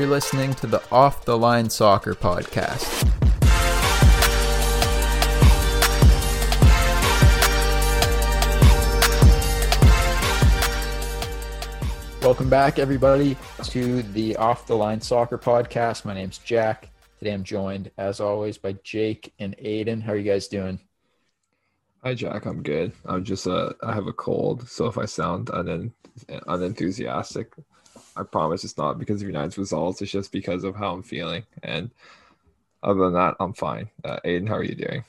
You're listening to the Off the Line Soccer Podcast. Welcome back, everybody, to the Off the Line Soccer Podcast. My name's Jack. Today I'm joined, as always, by Jake and Aiden. How are you guys doing? Hi, Jack. I'm good. I'm just uh, I have a cold, so if I sound unen- unenthusiastic, I promise it's not because of United's results. It's just because of how I'm feeling. And other than that, I'm fine. Uh, Aiden, how are you doing?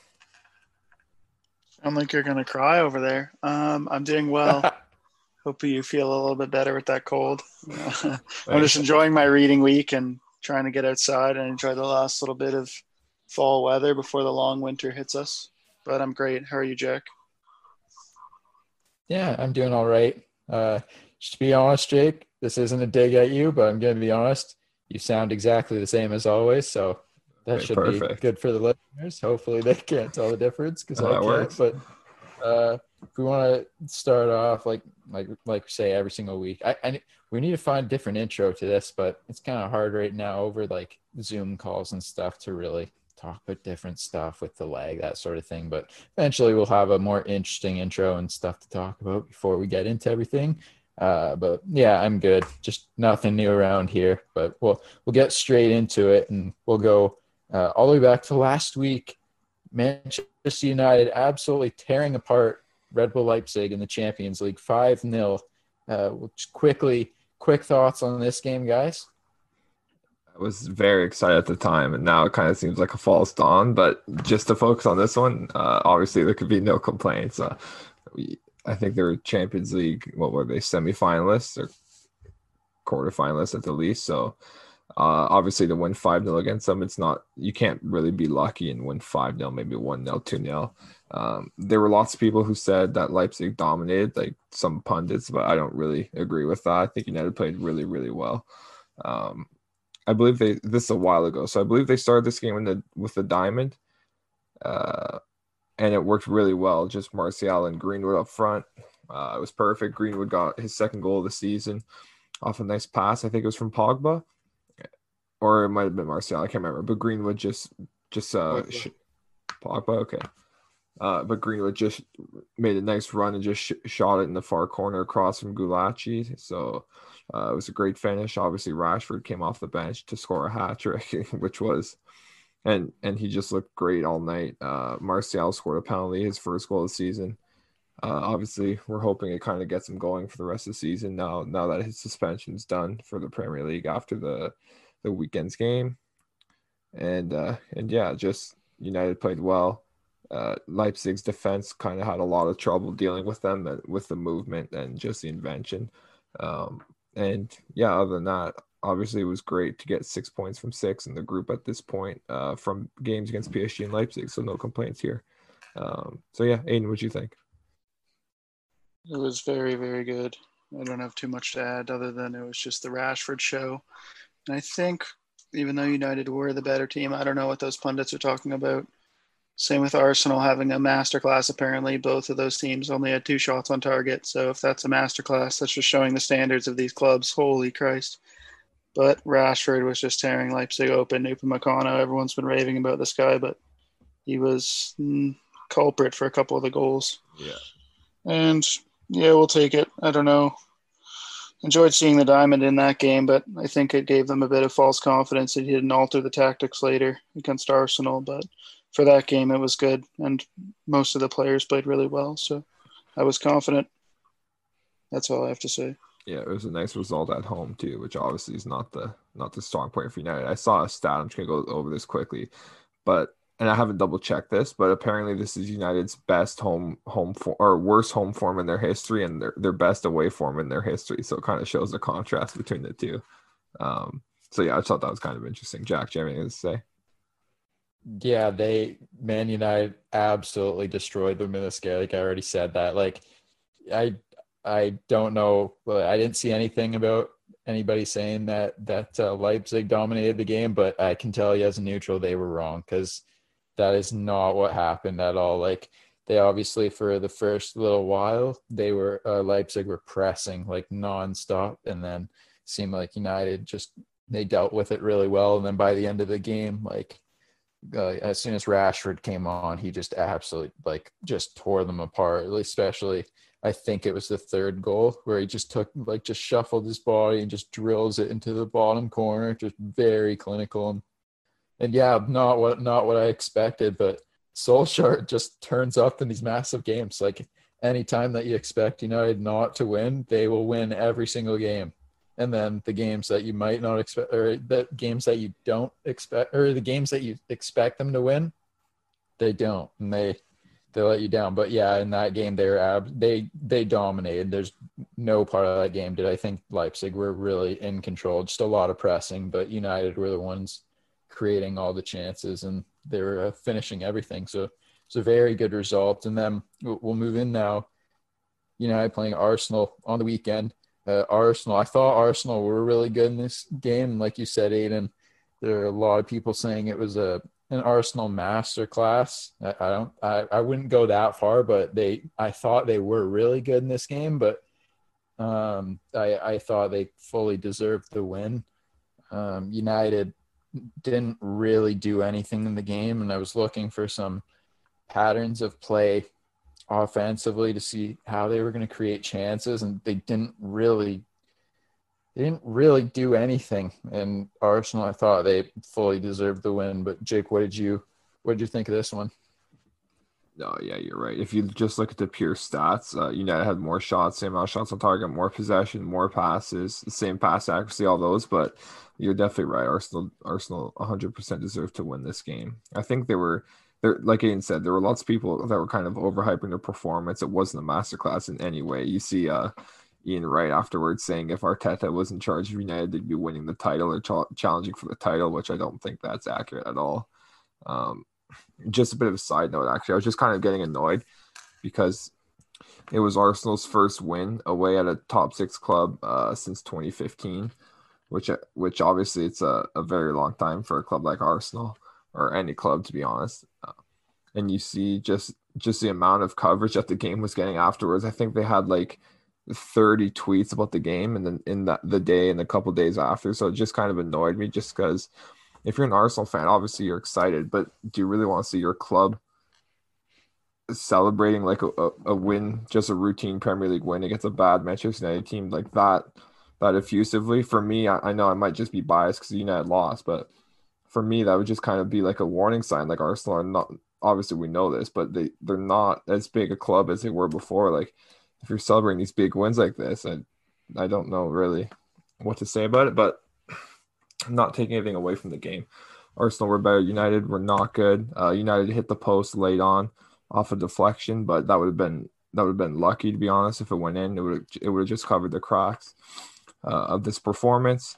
Sound like you're gonna cry over there. Um, I'm doing well. Hope you feel a little bit better with that cold. I'm just enjoying my reading week and trying to get outside and enjoy the last little bit of fall weather before the long winter hits us. But I'm great. How are you, Jack? Yeah, I'm doing all right. Uh, just to be honest, Jake, this isn't a dig at you, but I'm going to be honest. You sound exactly the same as always, so that Okay, should be good for the listeners. Hopefully, they can't tell the difference because I can't. works. But uh, if we want to start off like like like say every single week, I, I we need to find a different intro to this, but it's kind of hard right now over like Zoom calls and stuff to really talk about different stuff with the lag, that sort of thing. But eventually, we'll have a more interesting intro and stuff to talk about before we get into everything. Uh, but yeah, I'm good. Just nothing new around here. But we'll we'll get straight into it, and we'll go uh, all the way back to last week. Manchester United absolutely tearing apart Red Bull Leipzig in the Champions League, five 0 uh, quickly, quick thoughts on this game, guys. I was very excited at the time, and now it kind of seems like a false dawn. But just to focus on this one, uh, obviously there could be no complaints. Uh, we, I think they were Champions League. What were they? Semi-finalists or quarterfinalists at the least. So uh, obviously to win five 0 against them, it's not you can't really be lucky and win five 0 maybe one 0 two 0 um, there were lots of people who said that Leipzig dominated, like some pundits, but I don't really agree with that. I think United played really, really well. Um, I believe they this is a while ago, so I believe they started this game the with the diamond, uh, and it worked really well. Just Martial and Greenwood up front, uh, it was perfect. Greenwood got his second goal of the season off a nice pass. I think it was from Pogba, or it might have been Martial. I can't remember, but Greenwood just just uh, Pogba. sh- Pogba. Okay. Uh, but Greenwood just made a nice run and just sh- shot it in the far corner across from Gulácsi. So uh, it was a great finish. Obviously, Rashford came off the bench to score a hat trick, which was, and and he just looked great all night. Uh, Martial scored a penalty, his first goal of the season. Uh, obviously, we're hoping it kind of gets him going for the rest of the season now. Now that his suspension's done for the Premier League after the the weekend's game, and uh, and yeah, just United played well uh, Leipzig's defense kind of had a lot of trouble dealing with them uh, with the movement and just the invention. Um, and yeah, other than that, obviously it was great to get six points from six in the group at this point uh, from games against PSG and Leipzig. So no complaints here. Um, so yeah, Aiden, what do you think? It was very, very good. I don't have too much to add other than it was just the Rashford show. And I think even though United were the better team, I don't know what those pundits are talking about. Same with Arsenal having a masterclass. Apparently, both of those teams only had two shots on target. So if that's a masterclass, that's just showing the standards of these clubs. Holy Christ! But Rashford was just tearing Leipzig open. Upamecano, everyone's been raving about this guy, but he was mm, culprit for a couple of the goals. Yeah. And yeah, we'll take it. I don't know. Enjoyed seeing the diamond in that game, but I think it gave them a bit of false confidence that he didn't alter the tactics later against Arsenal. But for that game, it was good, and most of the players played really well. So I was confident. That's all I have to say. Yeah, it was a nice result at home too, which obviously is not the not the strong point for United. I saw a stat. I'm just gonna go over this quickly, but and I haven't double checked this, but apparently this is United's best home home form or worst home form in their history, and their their best away form in their history. So it kind of shows the contrast between the two. Um, so yeah, I thought that was kind of interesting. Jack, do you have anything to say? Yeah, they Man United absolutely destroyed them in this game. Like I already said that. Like I I don't know. I didn't see anything about anybody saying that that uh, Leipzig dominated the game, but I can tell you as a neutral they were wrong because that is not what happened at all. Like they obviously for the first little while they were uh, Leipzig were pressing like nonstop, and then seemed like United just they dealt with it really well. And then by the end of the game, like uh, as soon as Rashford came on, he just absolutely like just tore them apart. Especially, I think it was the third goal where he just took like just shuffled his body and just drills it into the bottom corner, just very clinical. And and yeah, not what not what I expected, but Solskjaer just turns up in these massive games. Like anytime that you expect United not to win, they will win every single game. And then the games that you might not expect or the games that you don't expect or the games that you expect them to win they don't. And they they let you down. But yeah in that game they were ab- they they dominated. There's no part of that game did i think leipzig were really in control. Just a lot of pressing but united were the ones creating all the chances and they were uh, finishing everything. So it's a very good result. And then we'll move in now. United playing arsenal on the weekend. Uh, Arsenal. I thought Arsenal were really good in this game. Like you said, Aiden, there are a lot of people saying it was a an Arsenal masterclass. I, I don't. I, I wouldn't go that far, but they. I thought they were really good in this game, but um, I I thought they fully deserved the win. Um, United didn't really do anything in the game, and I was looking for some patterns of play offensively to see how they were going to create chances, and they didn't really they didn't really do anything. And Arsenal, I thought they fully deserved the win. But Jake, what did you what did you think of this one? No, yeah, you're right. If you just look at the pure stats, uh, United had more shots, same amount of shots on target, more possession, more passes, same pass accuracy, all those. But you're definitely right. Arsenal, Arsenal, 100% deserved to win this game. I think they were there, like Ian said, there were lots of people that were kind of overhyping their performance. It wasn't a masterclass in any way. You see, uh, Ian Wright afterwards saying if Arteta was in charge of United, they'd be winning the title or ch- challenging for the title, which I don't think that's accurate at all. Um, just a bit of a side note, actually, I was just kind of getting annoyed because it was Arsenal's first win away at a top six club uh, since 2015, which which obviously it's a, a very long time for a club like Arsenal or any club to be honest. Uh, and you see just just the amount of coverage that the game was getting afterwards. I think they had like 30 tweets about the game and then in that the day and a couple days after. So it just kind of annoyed me just because if you're an Arsenal fan, obviously you're excited, but do you really want to see your club celebrating like a, a, a win, just a routine Premier League win against a bad Manchester United team like that that effusively? For me, I, I know I might just be biased because United lost, but for me, that would just kind of be like a warning sign. Like Arsenal are not obviously we know this, but they they're not as big a club as they were before. Like if you're celebrating these big wins like this, I I don't know really what to say about it, but I'm not taking anything away from the game. Arsenal were better. United were not good. Uh, United hit the post late on off a deflection, but that would have been that would have been lucky to be honest. If it went in, it would it would have just covered the cracks uh, of this performance.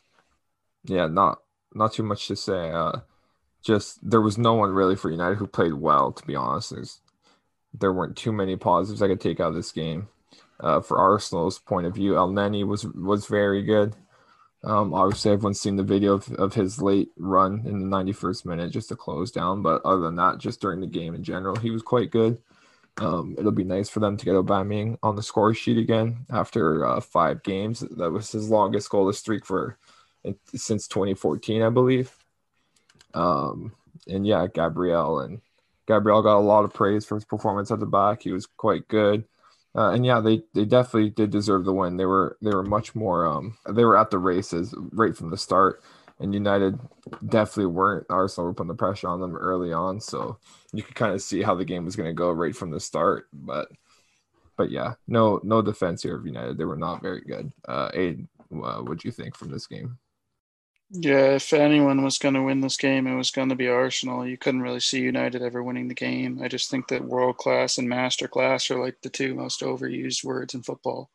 Yeah, not not too much to say. Uh, just there was no one really for United who played well. To be honest, There's, there weren't too many positives I could take out of this game. Uh, for Arsenal's point of view, Elneny was was very good. Um, obviously, everyone's seen the video of, of his late run in the 91st minute just to close down. But other than that, just during the game in general, he was quite good. Um, it'll be nice for them to get Aubameyang on the score sheet again after uh, five games. That was his longest goalless streak for since 2014, I believe. Um, and yeah, Gabriel and Gabriel got a lot of praise for his performance at the back. He was quite good. Uh, and yeah, they, they definitely did deserve the win. They were they were much more um, they were at the races right from the start, and United definitely weren't. Arsenal were putting the pressure on them early on, so you could kind of see how the game was going to go right from the start. But but yeah, no no defense here of United. They were not very good. Uh, Aid, uh, what do you think from this game? Yeah, if anyone was going to win this game, it was going to be Arsenal. You couldn't really see United ever winning the game. I just think that world class and master class are like the two most overused words in football.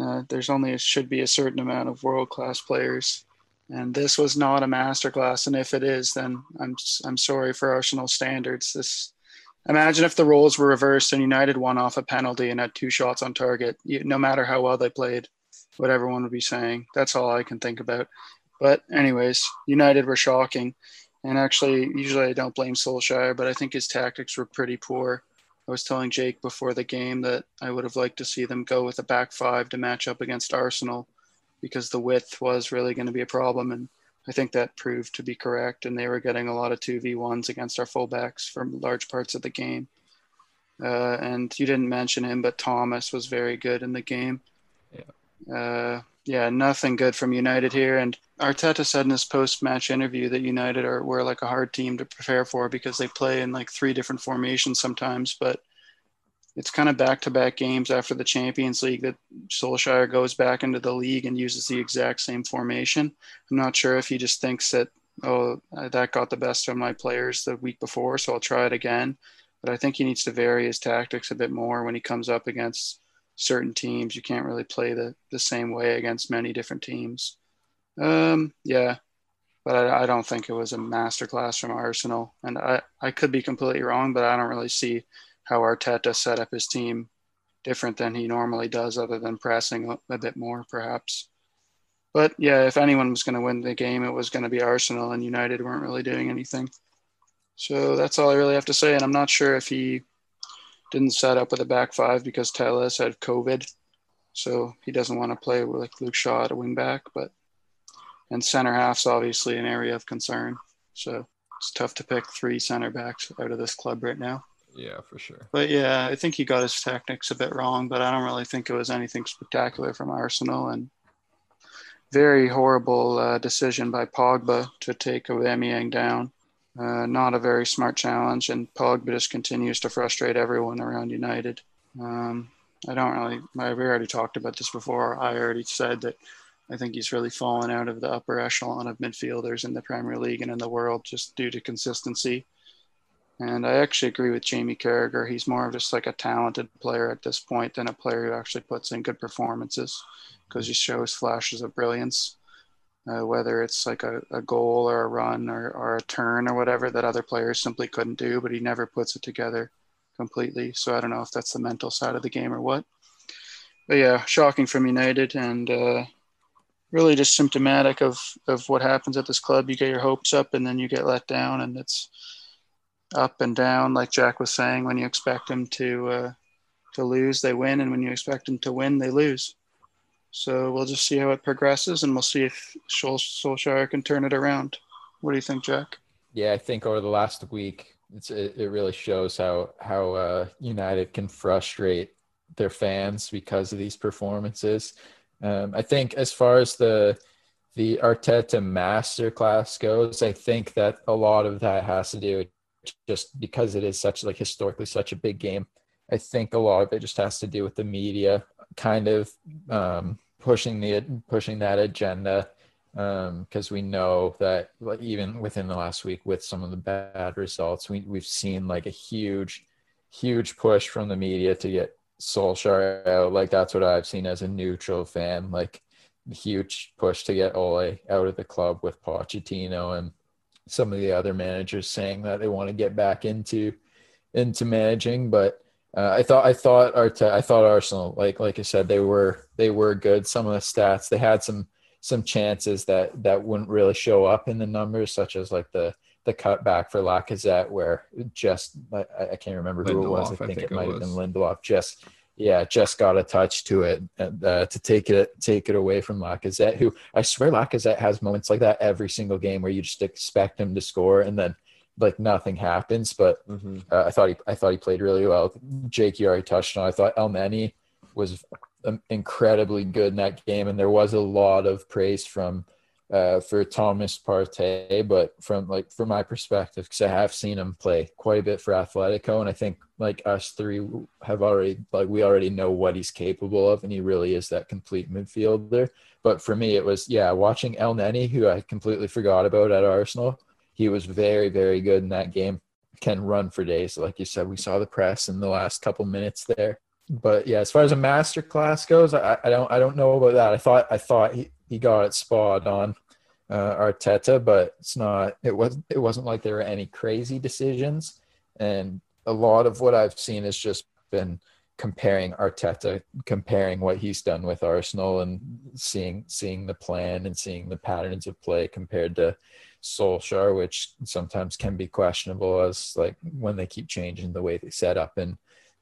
Uh, there's only a, should be a certain amount of world class players, and this was not a master class. And if it is, then I'm I'm sorry for Arsenal standards. This imagine if the roles were reversed and United won off a penalty and had two shots on target. You, no matter how well they played, what everyone would be saying. That's all I can think about. But anyways, United were shocking. And actually, usually I don't blame Solskjaer, but I think his tactics were pretty poor. I was telling Jake before the game that I would have liked to see them go with a back five to match up against Arsenal because the width was really going to be a problem. And I think that proved to be correct. And they were getting a lot of 2v1s against our fullbacks for large parts of the game. Uh, and you didn't mention him, but Thomas was very good in the game. Yeah. Uh, yeah, nothing good from United here. And Arteta said in his post-match interview that United are were like a hard team to prepare for because they play in like three different formations sometimes. But it's kind of back-to-back games after the Champions League that Solskjaer goes back into the league and uses the exact same formation. I'm not sure if he just thinks that oh that got the best of my players the week before, so I'll try it again. But I think he needs to vary his tactics a bit more when he comes up against certain teams. You can't really play the, the same way against many different teams. Um, yeah, but I, I don't think it was a masterclass from Arsenal. And I, I could be completely wrong, but I don't really see how Arteta set up his team different than he normally does, other than pressing a, a bit more, perhaps. But yeah, if anyone was going to win the game, it was going to be Arsenal, and United weren't really doing anything. So that's all I really have to say. And I'm not sure if he didn't set up with a back five because Telles had COVID. So he doesn't want to play with like Luke Shaw at a wing back, but and center half's obviously an area of concern. So it's tough to pick three center backs out of this club right now. Yeah, for sure. But yeah, I think he got his tactics a bit wrong, but I don't really think it was anything spectacular from Arsenal. And very horrible uh, decision by Pogba to take Aubameyang down. Uh, not a very smart challenge, and Pogba just continues to frustrate everyone around United. Um, I don't really. We already talked about this before. I already said that I think he's really fallen out of the upper echelon of midfielders in the Premier League and in the world just due to consistency. And I actually agree with Jamie Carragher. He's more of just like a talented player at this point than a player who actually puts in good performances because he shows flashes of brilliance uh, whether it's like a, a goal or a run or, or a turn or whatever that other players simply couldn't do, but he never puts it together completely. So I don't know if that's the mental side of the game or what. But yeah, shocking from United and uh, really just symptomatic of, of what happens at this club. You get your hopes up and then you get let down, and it's up and down. Like Jack was saying, when you expect them to uh, to lose, they win, and when you expect them to win, they lose. So we'll just see how it progresses, and we'll see if Solskjaer can turn it around. What do you think, Jack? Yeah, I think over the last week, it, it really shows how how uh, United can frustrate their fans because of these performances. Um, I think as far as the the Arteta masterclass goes, I think that a lot of that has to do just because it is such like historically such a big game. I think a lot of it just has to do with the media kind of um, pushing the pushing that agenda because um, we know that even within the last week with some of the bad results we, we've seen like a huge huge push from the media to get Solskjaer out. Like that's what I've seen as a neutral fan like huge push to get Ole out of the club with Pochettino and some of the other managers saying that they want to get back into into managing. But uh, I thought I thought Arte, I thought Arsenal like like I said they were they were good. Some of the stats they had some some chances that that wouldn't really show up in the numbers, such as like the the cutback for Lacazette, where just I, I can't remember who it was. I think, I think it, it might have been Lindelof. Just yeah, just got a touch to it uh, to take it take it away from Lacazette, who I swear Lacazette has moments like that every single game where you just expect him to score and then like nothing happens. But mm-hmm. uh, I thought he I thought he played really well. Jake, you already touched on. I thought El Elneny was um, incredibly good in that game, and there was a lot of praise from uh, for Thomas Partey. But from like from my perspective, because I have seen him play quite a bit for Atletico, and I think like us three have already like we already know what he's capable of, and he really is that complete midfielder. But for me, it was yeah, watching Elneny, who I completely forgot about at Arsenal he was very, very good in that game. Can run for days. Like you said, we saw the press in the last couple minutes there. But yeah, as far as a master class goes, I, I don't I don't know about that. I thought I thought he, he got it spot on uh, Arteta, but it's not it was it wasn't like there were any crazy decisions. And a lot of what I've seen has just been comparing Arteta, comparing what he's done with Arsenal and seeing seeing the plan and seeing the patterns of play compared to Solskjaer, which sometimes can be questionable as like when they keep changing the way they set up and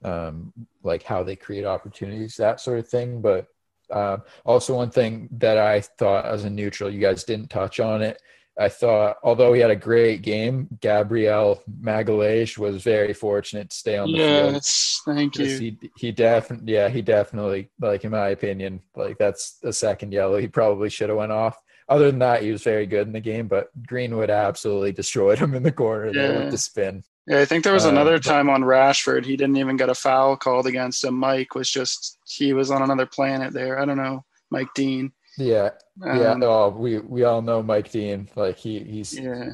um, like how they create opportunities, that sort of thing. But Um, also, one thing that I thought as a neutral, you guys didn't touch on it. I thought, although he had a great game, Gabriel Magalhaes was very fortunate to stay on the field. Yes, thank you. He he definitely yeah he definitely like in my opinion like that's a second yellow. He probably should have went off. Other than that, he was very good in the game, but Greenwood absolutely destroyed him in the corner there Yeah. with the spin. Yeah, I think there was Uh, another time on Rashford. He didn't even get a foul called against him. Mike was just he was on another planet there. I don't know, Mike Dean. Yeah, yeah. Um, Oh, we we all know Mike Dean. Like he he's yeah.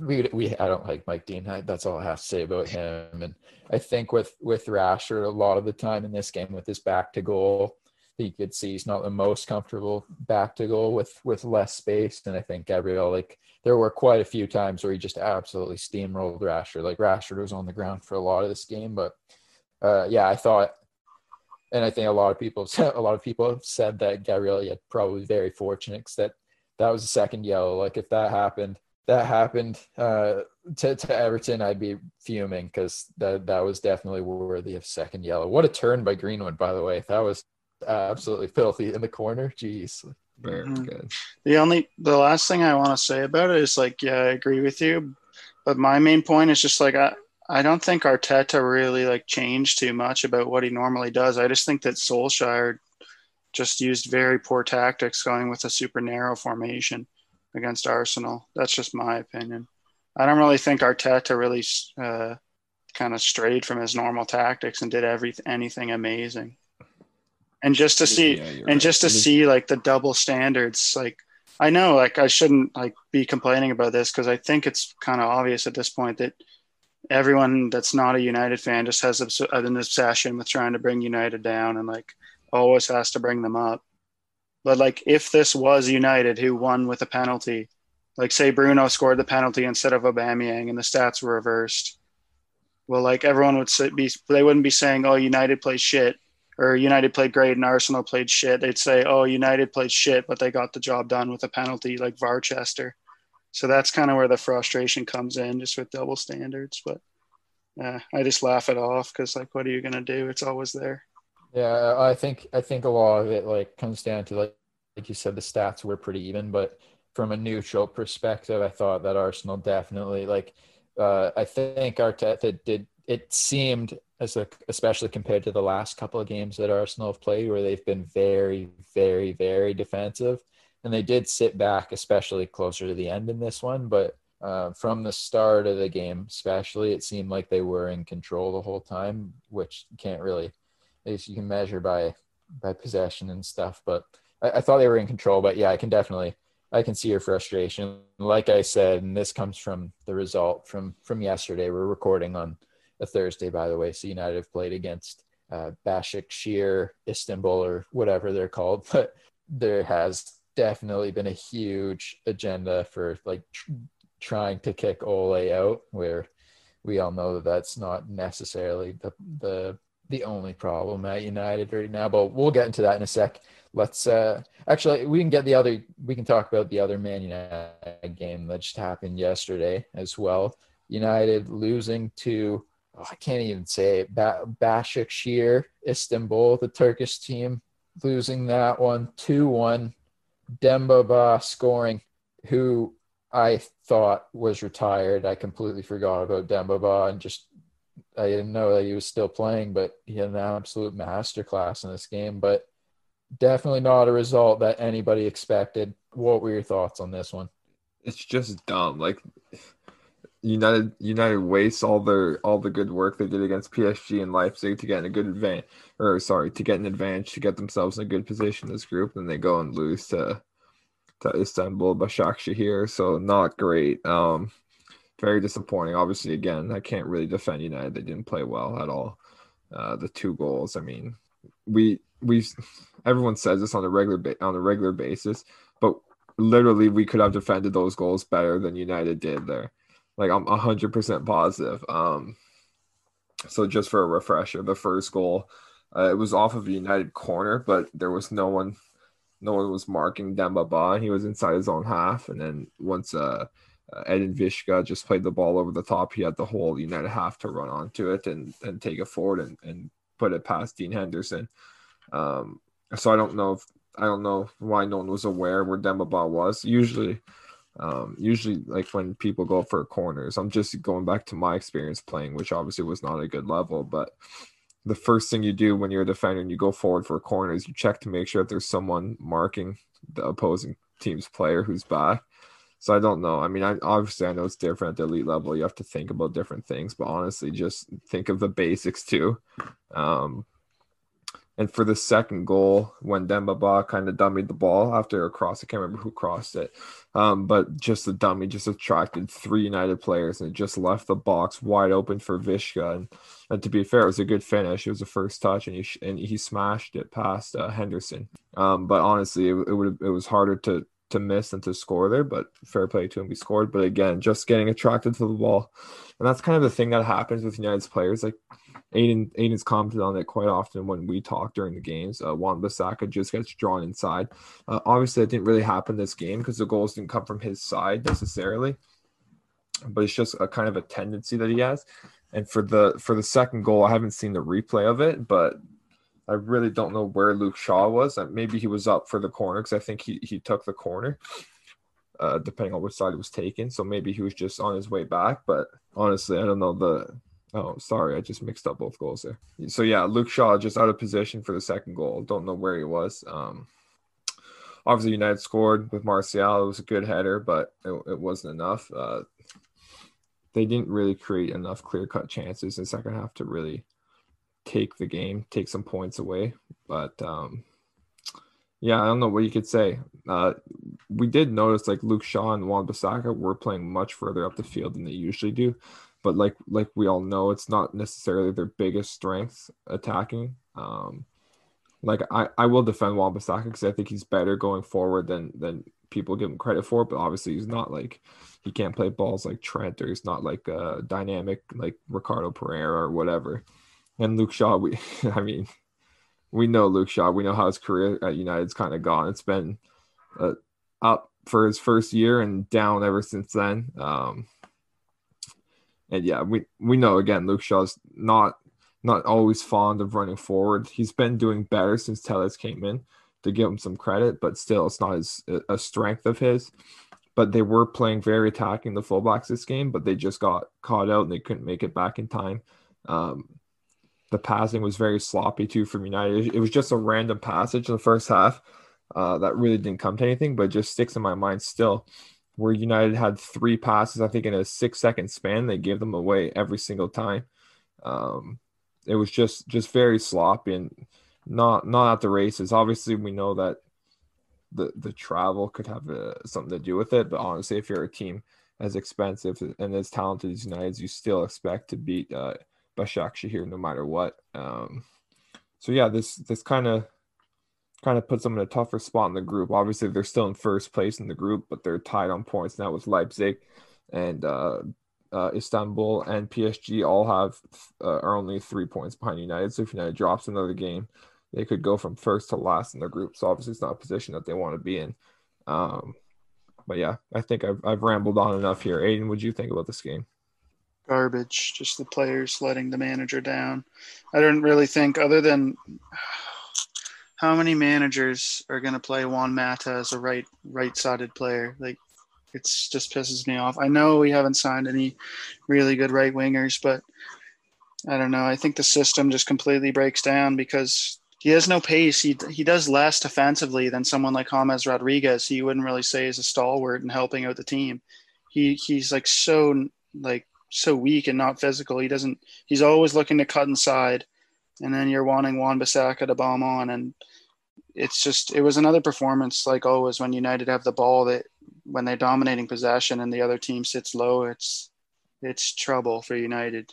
we we I don't like Mike Dean. I, that's all I have to say about him. And I think with with Rashford, a lot of the time in this game with his back to goal, you could see he's not the most comfortable back to goal with with less space. And I think Gabriel, like there were quite a few times where he just absolutely steamrolled Rashford. Like Rashford was on the ground for a lot of this game, but uh, yeah, I thought. And I think a lot of people, a lot of people have said that Gabriel yeah, probably very fortunate 'cause that that was a second yellow. Like if that happened, that happened uh, to, to Everton, I'd be fuming because that that was definitely worthy of second yellow. What a turn by Greenwood, by the way. That was absolutely filthy in the corner. Jeez. Very Mhm. good. The only the last thing I want to say about it is like, yeah, I agree with you, but my main point is just like I I don't think Arteta really like changed too much about what he normally does. I just think that Solskjaer just used very poor tactics going with a super narrow formation against Arsenal. That's just my opinion. I don't really think Arteta really uh, kind of strayed from his normal tactics and did every anything amazing. And just to see Yeah, and right. just to see like the double standards like i know like i shouldn't like be complaining about this because i think it's kind of obvious at this point that everyone that's not a united fan just has an obsession with trying to bring united down and like always has to bring them up but like if this was united who won with a penalty like say bruno scored the penalty instead of Aubameyang and the stats were reversed well like everyone would say, be they wouldn't be saying oh united plays shit or United played great and Arsenal played shit, they'd say, "Oh, United played shit, but they got the job done with a penalty like Varchester." So that's kind of where the frustration comes in, just with double standards. But uh, I just laugh it off because, like, what are you gonna do? It's always there. Yeah, I think I think a lot of it like comes down to like like you said, the stats were pretty even, but from a neutral perspective, I thought that Arsenal definitely like uh, I think Arteta did it seemed as a, especially compared to the last couple of games that Arsenal have played where they've been very, very, very defensive. And they did sit back, especially closer to the end in this one. But uh, from the start of the game, especially, it seemed like they were in control the whole time, which can't really, least you can measure by by possession and stuff. But I, I thought they were in control. But yeah, I can definitely I can see your frustration. Like I said, and this comes from the result from from yesterday. We're recording on a Thursday, by the way. So United have played against uh, Bashik Istanbul, or whatever they're called. But there has definitely been a huge agenda for like tr- trying to kick Ole out, where we all know that that's not necessarily the the the only problem at United right now. But we'll get into that in a sec. Let's uh actually we can get the other we can talk about the other Man United game that just happened yesterday as well. United losing to oh, I can't even say it. Ba- Istanbul, the Turkish team, losing that one 2 1. Demba Ba scoring, who I thought was retired. I completely forgot about Demba Ba and just I didn't know that he was still playing, but he had an absolute masterclass in this game. But definitely not a result that anybody expected. What were your thoughts on this one? it's just dumb. Like United United wastes all their all the good work they did against PSG and Leipzig to get in a good advantage or sorry, to get an advantage to get themselves in a good position in this group and they go and lose to to Istanbul Başakşehir. So not great. Um very disappointing. Obviously again, I can't really defend United. They didn't play well at all. Uh the two goals, I mean, we we everyone says this on a regular ba- on a regular basis, but literally we could have defended those goals better than United did there. Like I'm 100% positive. Um so just for a refresher, the first goal uh, it was off of a United corner, but there was no one no one was marking Demba Ba. He was inside his own half and then once uh uh, Edin Višća just played the ball over the top. He had the whole United half to run onto it and, and take it forward and, and put it past Dean Henderson. Um, so I don't know if I don't know why no one was aware where Demba Ba was. Usually, um, usually like when people go for corners, I'm just going back to my experience playing, which obviously was not a good level, but the first thing you do when you're a defender and you go forward for a corner is you check to make sure that there's someone marking the opposing team's player who's back. So I don't know. I mean, I obviously I know it's different at the elite level. You have to think about different things, but honestly, just think of the basics too. Um, and for the second goal, when Demba Ba kind of dummied the ball after a cross, I can't remember who crossed it, um, but just the dummy just attracted three United players and just left the box wide open for Višća. And, and to be fair, it was a good finish. It was a first touch, and he and he smashed it past uh, Henderson. Um, but honestly, it, it would it was harder to to miss and to score there. But fair play to him, he scored. But again, just getting attracted to the ball, and that's kind of the thing that happens with United's players. Like Aiden Aiden's commented on it quite often when we talk during the games. Uh, Wan-Bissaka just gets drawn inside. Uh, obviously, that didn't really happen this game because the goals didn't come from his side necessarily, but it's just a kind of a tendency that he has. And for the for the second goal, I haven't seen the replay of it, but I really don't know where Luke Shaw was. Uh, maybe he was up for the corner because I think he he took the corner. Uh, depending on which side it was taken, so maybe he was just on his way back. But honestly, I don't know the Oh, sorry, I just mixed up both goals there. So yeah, Luke Shaw just out of position for the second goal. Don't know where he was. Um, obviously, United scored with Martial. It was a good header, but it, it wasn't enough. Uh, they didn't really create enough clear cut chances in the second half to really take the game, take some points away. But um, yeah, I don't know what you could say. Uh, we did notice like Luke Shaw and Wan-Bissaka were playing much further up the field than they usually do but like like we all know, it's not necessarily their biggest strength attacking. Um, like I, I will defend Wan-Bissaka because I think he's better going forward than than people give him credit for. But obviously, he's not like he can't play balls like Trent, or he's not like a dynamic like Ricardo Pereira or whatever. And Luke Shaw, we I mean, we know Luke Shaw. We know how his career at United's kind of gone. It's been uh, up for his first year and down ever since then. Um, and yeah, we we know again Luke Shaw's not not always fond of running forward. He's been doing better since Telles came in to give him some credit, but still it's not as a strength of his. But they were playing very attacking the fullbacks this game, but they just got caught out and they couldn't make it back in time. Um, the passing was very sloppy too from United. It was just a random passage in the first half uh, that really didn't come to anything, but just sticks in my mind still where United had three passes, I think in a six second span, they gave them away every single time. Um, it was just just very sloppy and not not at the races. Obviously, we know that the the travel could have uh, something to do with it, but honestly, if you're a team as expensive and as talented as United, you still expect to beat uh, Başakşehir no matter what. Um, so yeah, this this kind of kind of puts them in a tougher spot in the group. Obviously, they're still in first place in the group, but they're tied on points now with Leipzig and uh, uh, Istanbul and PSG all have uh, are only three points behind United. So if United drops another game, they could go from first to last in the group. So obviously, it's not a position that they want to be in. Um, but yeah, I think I've, I've rambled on enough here. Aiden, what do you think about this game? Garbage. Just the players letting the manager down. I don't really think, other than how many managers are going to play Juan Mata as a right right-sided player? Like, it's just pisses me off. I know we haven't signed any really good right wingers, but I don't know. I think the system just completely breaks down because he has no pace. He he does less defensively than someone like James Rodriguez. He wouldn't really say is a stalwart and helping out the team. He he's like so like so weak and not physical. He doesn't. He's always looking to cut inside, and then you're wanting Wan-Bissaka to bomb on and it's just it was another performance like always when United have the ball that when they're dominating possession and the other team sits low, it's it's trouble for United.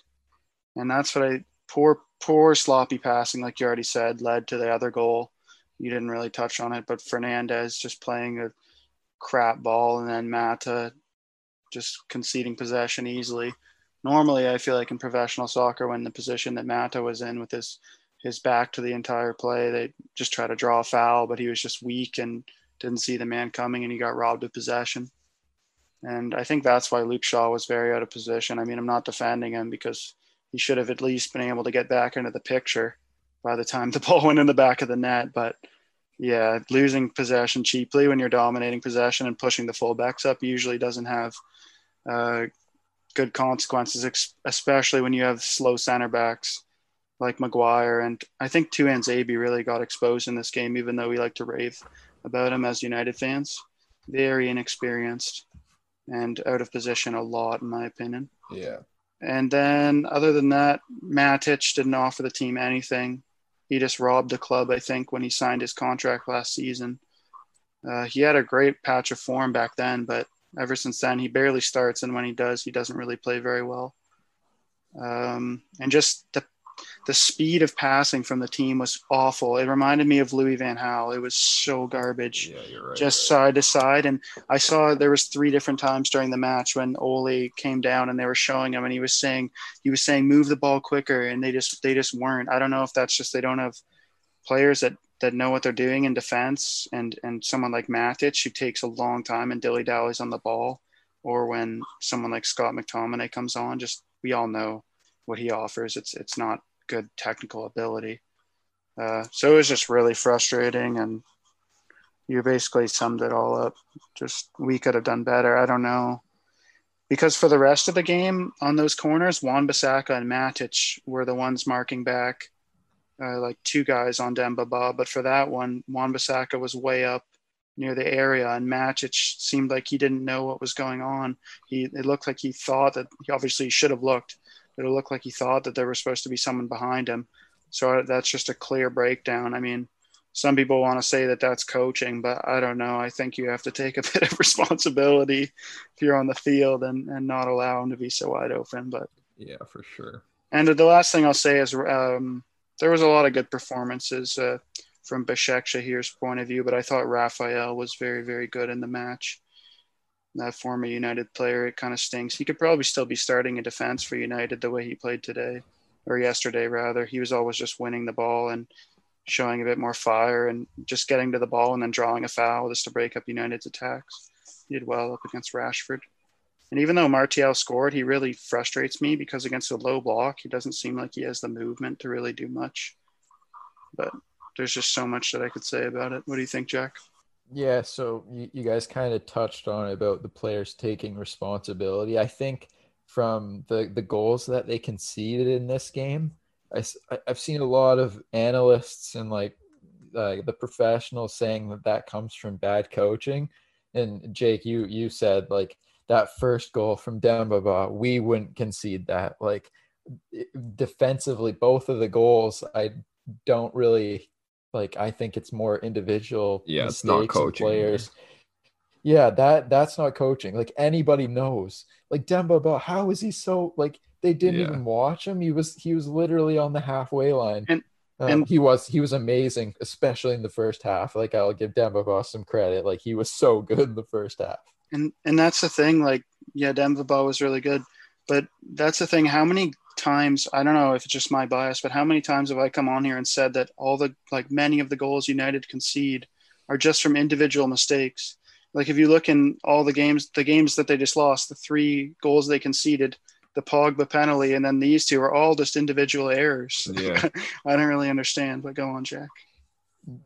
And that's what I poor poor sloppy passing, like you already said, led to the other goal. You didn't really touch on it, but Fernandes just playing a crap ball and then Mata just conceding possession easily. Normally I feel like in professional soccer when the position that Mata was in with his his back to the entire play. They just try to draw a foul, but he was just weak and didn't see the man coming and he got robbed of possession. And I think that's why Luke Shaw was very out of position. I mean, I'm not defending him because he should have at least been able to get back into the picture by the time the ball went in the back of the net. But Yeah, losing possession cheaply when you're dominating possession and pushing the fullbacks up usually doesn't have uh, good consequences, especially when you have slow center backs like Maguire. And I think Tuanzebe really got exposed in this game, even though we like to rave about him as United fans. Very inexperienced and out of position a lot, in my opinion. Yeah. And then, other than that, Matic didn't offer the team anything. He just robbed the club, I think, when he signed his contract last season. Uh, he had a great patch of form back then, but ever since then, he barely starts. And when he does, he doesn't really play very well. Um, and just the the speed of passing from the team was awful. It reminded me of Louis Van Gaal. It was so garbage, Yeah, you're right. just side to side. And I saw there was three different times during the match when Ole came down and they were showing him, and he was saying he was saying move the ball quicker, and they just they just weren't. I don't know if that's just they don't have players that that know what they're doing in defense, and and someone like Matic who takes a long time and dilly dallies on the ball, or when someone like Scott McTominay comes on, just we all know what he offers. It's it's not good technical ability. Uh, so it was just really frustrating, and you basically summed it all up. Just we could have done better. I don't know. Because for the rest of the game on those corners, Wan Bissaka and Matic were the ones marking back, uh, like two guys on Demba Ba. But for that one, Wan Bissaka was way up near the area, and Matic seemed like he didn't know what was going on. He it looked like he thought that he obviously he should have looked it looked like he thought that there was supposed to be someone behind him. So that's just a clear breakdown. I mean, some people want to say that that's coaching, but I don't know. I think you have to take a bit of responsibility if you're on the field and, and not allow him to be so wide open. But yeah, for sure. And the last thing I'll say is um, there was a lot of good performances uh, from Bashek Shahir's point of view, but I thought Rafael was very, very good in the match that former United player. It kind of stinks. He could probably still be starting in defense for United the way he played today or yesterday, rather. He was always just winning the ball and showing a bit more fire and just getting to the ball and then drawing a foul just to break up United's attacks. He did well up against Rashford. And even though Martial scored, he really frustrates me because against a low block, he doesn't seem like he has the movement to really do much. But there's just so much that I could say about it. What do you think, Jack? Yeah, so you, you guys kind of touched on about the players taking responsibility. I think from the the goals that they conceded in this game, I, I've seen a lot of analysts and like uh, the professionals saying that that comes from bad coaching. And Jake, you you said like that first goal from Demba Ba, we wouldn't concede that. Like defensively, both of the goals, I don't really like I think it's more individual yeah, it's not coaching players. Yeah, that that's not coaching. Like anybody knows. Like Demba Ba, how is he so like they didn't yeah. even watch him. He was he was literally on the halfway line. And, um, and he was he was amazing, especially in the first half. Like I'll give Demba Ba some credit. Like he was so good in the first half. And and that's the thing. Like yeah, Demba Ba was really good, but that's the thing. How many times I don't know if it's just my bias, but how many times have I come on here and said that all the like many of the goals United concede are just from individual mistakes. Like if you look in all the games, the games that they just lost, the three goals they conceded, the Pogba penalty, and then these two are all just individual errors. Yeah. I don't really understand, but go on, Jack.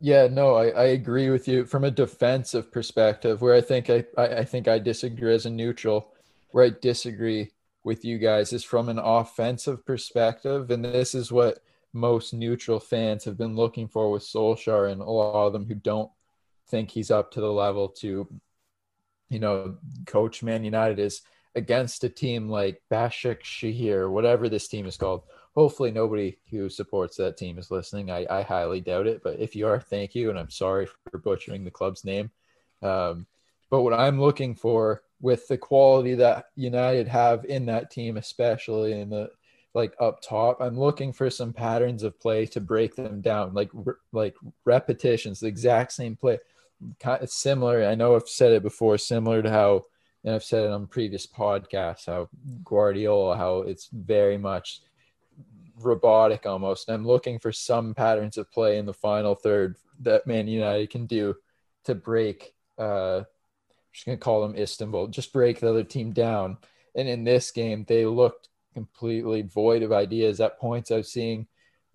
Yeah, no, I, I agree with you from a defensive perspective, where I think I, I, think I disagree as a neutral, where I disagree with you guys is from an offensive perspective, and this is what most neutral fans have been looking for with Solskjaer, and a lot of them who don't think he's up to the level to, you know, coach Man United is against a team like Bashik Shahir, whatever this team is called. Hopefully, nobody who supports that team is listening. I, I highly doubt it, but if you are, thank you, and I'm sorry for butchering the club's name. Um, but what I'm looking for with the quality that United have in that team, especially in the like up top, I'm looking for some patterns of play to break them down, like like repetitions, the exact same play, kind of similar. I know I've said it before, similar to how, and I've said it on previous podcasts, how Guardiola, how it's very much robotic almost. And I'm looking for some patterns of play in the final third that Man United can do to break uh, just going to call them Istanbul, just break the other team down. And in this game, they looked completely void of ideas. At points, I was seeing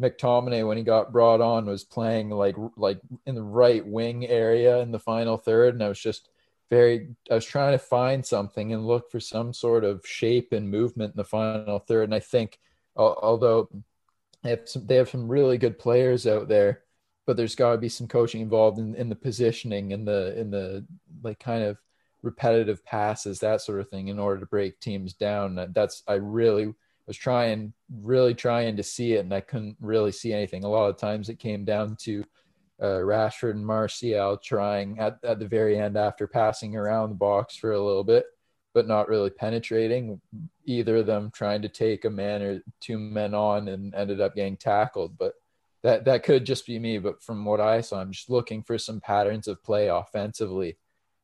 McTominay when he got brought on was playing like like in the right wing area in the final third, and I was just very I was trying to find something and look for some sort of shape and movement in the final third, and I think although they have some they have some really good players out there, but there's got to be some coaching involved in, in the positioning and the in the like kind of repetitive passes that sort of thing in order to break teams down. That's I really was trying, really trying to see it, and I couldn't really see anything. A lot of times it came down to uh, Rashford and Martial trying at, at the very end after passing around the box for a little bit, but not really penetrating. Either of them trying to take a man or two men on and ended up getting tackled. But that that could just be me. But from what I saw, I'm just looking for some patterns of play offensively.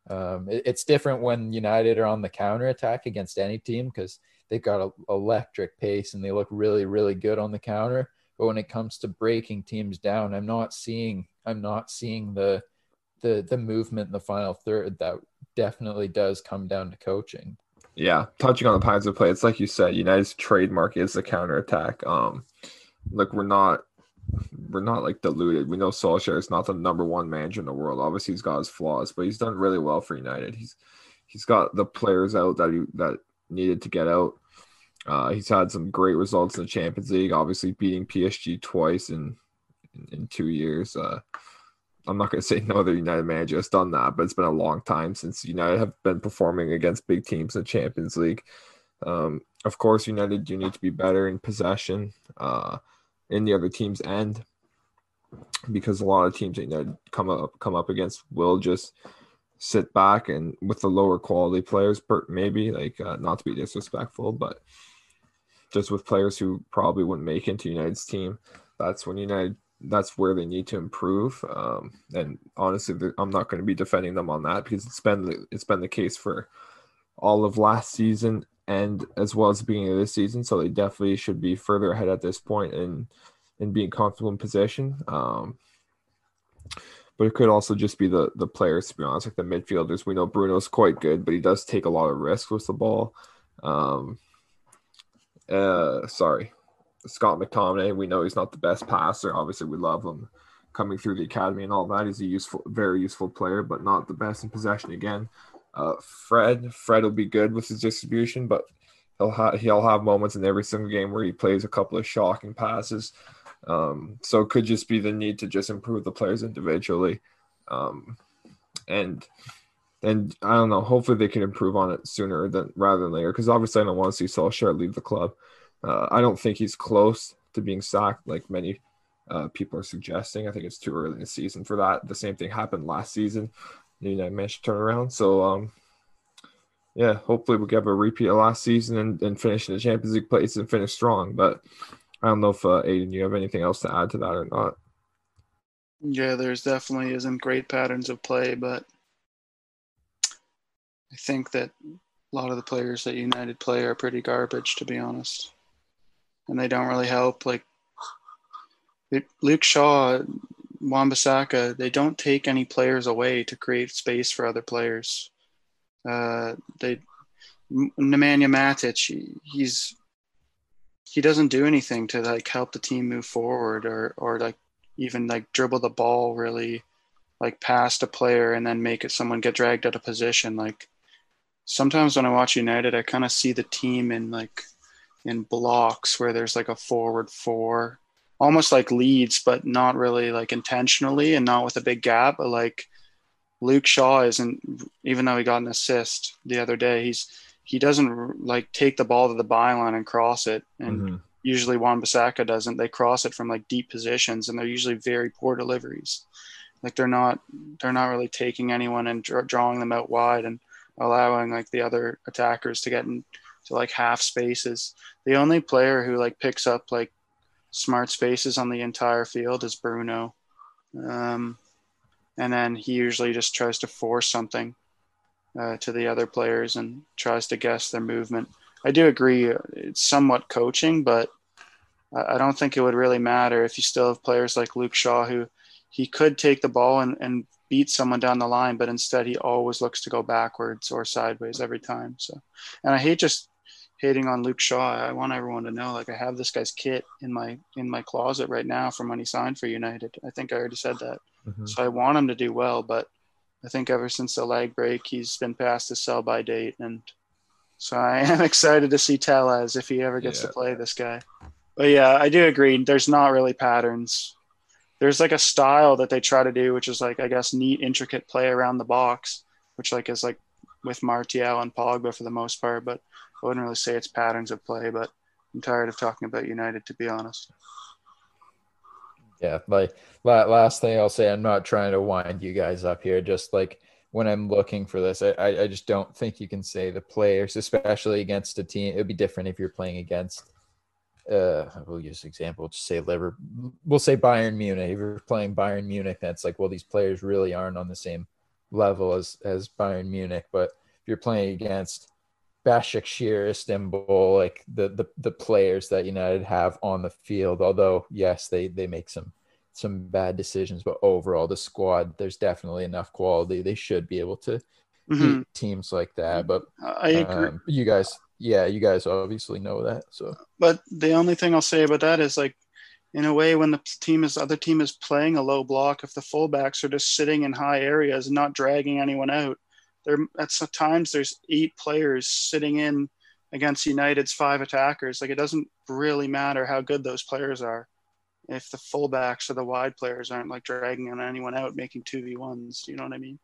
Um, it, it's different when United are on the counter attack against any team because they've got a electric pace and they look really, really good on the counter. But when it comes to breaking teams down, I'm not seeing I'm not seeing the the the movement in the final third that definitely does come down to coaching. Yeah, touching on the Pines of play, it's like you said, United's trademark is the counter attack. Um, look, we're not we're not like deluded. We know Solskjaer is not the number one manager in the world. Obviously, he's got his flaws, but he's done really well for United. He's he's got the players out that he that needed to get out. Uh, he's had some great results in the Champions League, obviously beating PSG twice in in, in two years. Uh, I'm not going to say no other United manager has done that, but it's been a long time since United have been performing against big teams in the Champions League. Um, of course, United do need to be better in possession uh, in the other team's end because a lot of teams that United come up come up against will just sit back and with the lower quality players, maybe like uh, not to be disrespectful, but just with players who probably wouldn't make into United's team, that's when United that's where they need to improve. Um, and honestly, I'm not going to be defending them on that because it's been the, it's been the case for all of last season and as well as the beginning of this season. So they definitely should be further ahead at this point in in being comfortable in position. Um, but it could also just be the the players to be honest, like the midfielders. We know Bruno's quite good, but he does take a lot of risks with the ball. Um, uh, sorry, Scott McTominay. We know he's not the best passer. Obviously, we love him coming through the academy and all that. He's a useful, very useful player, but not the best in possession again. Uh, Fred, Fred will be good with his distribution, but he'll have he'll have moments in every single game where he plays a couple of shocking passes. Um, so it could just be the need to just improve the players individually. Um, and and I don't know. Hopefully they can improve on it sooner than rather than later. Because obviously I don't want to see Solskjaer leave the club. Uh, I don't think he's close to being sacked like many uh, people are suggesting. I think it's too early in the season for that. The same thing happened last season. United managed to turn around. So um, yeah, hopefully we'll get a repeat of last season and, and finish in the Champions League place and finish strong. But I don't know if uh, Aiden, you have anything else to add to that or not. Yeah, there's definitely isn't great patterns of play, but I think that a lot of the players that United play are pretty garbage, to be honest, and they don't really help. Like Luke Shaw, Wan-Bissaka, they don't take any players away to create space for other players. Uh, they Nemanja Matic, he's he doesn't do anything to like help the team move forward or or like even like dribble the ball really like past a player and then make it someone get dragged out of position like sometimes when i watch united i kind of see the team in like in blocks where there's like a forward four almost like leads, but not really like intentionally and not with a big gap but like luke shaw isn't even though he got an assist the other day he's he doesn't like take the ball to the byline and cross it. And mm-hmm. usually Wan-Bissaka doesn't. They cross it from like deep positions, and they're usually very poor deliveries. Like they're not they're not really taking anyone and drawing them out wide and allowing like the other attackers to get into like half spaces. The only player who like picks up like smart spaces on the entire field is Bruno. Um, and then he usually just tries to force something uh, to the other players and tries to guess their movement. I do agree it's somewhat coaching, but I don't think it would really matter if you still have players like Luke Shaw who he could take the ball and, and beat someone down the line, but instead he always looks to go backwards or sideways every time. So, and I hate just hating on Luke Shaw. I want everyone to know, like, I have this guy's kit in my in my closet right now from when he signed for United. I think I already said that. Mm-hmm. So I want him to do well, but I think ever since the leg break, he's been past the sell by date, and so I am excited to see Telles if he ever gets yeah. to play this guy. But yeah, I do agree. There's not really patterns. There's like a style that they try to do, which is like I guess neat, intricate play around the box, which like is like with Martial and Pogba for the most part. But I wouldn't really say it's patterns of play. But I'm tired of talking about United, to be honest. Yeah, like last thing I'll say, I'm not trying to wind you guys up here. Just like when I'm looking for this, I, I just don't think you can say the players, especially against a team. It would be different if you're playing against uh, we'll use example, just say Liverpool, we'll say Bayern Munich. If you're playing Bayern Munich, that's like, well, these players really aren't on the same level as as Bayern Munich. But if you're playing against Başakşehir, Istanbul, like the the the players that United have on the field, although yes, they they make some some bad decisions, but overall the squad, there's definitely enough quality. They should be able to mm-hmm. beat teams like that. But I agree. Um, you guys yeah, you guys obviously know that. So, but the only thing I'll say about that is like, in a way, when the team is other team is playing a low block, if the fullbacks are just sitting in high areas and not dragging anyone out, there at times there's eight players sitting in against United's five attackers. Like it doesn't really matter how good those players are if the fullbacks or the wide players aren't like dragging anyone out, making two v ones. Do you know what I mean?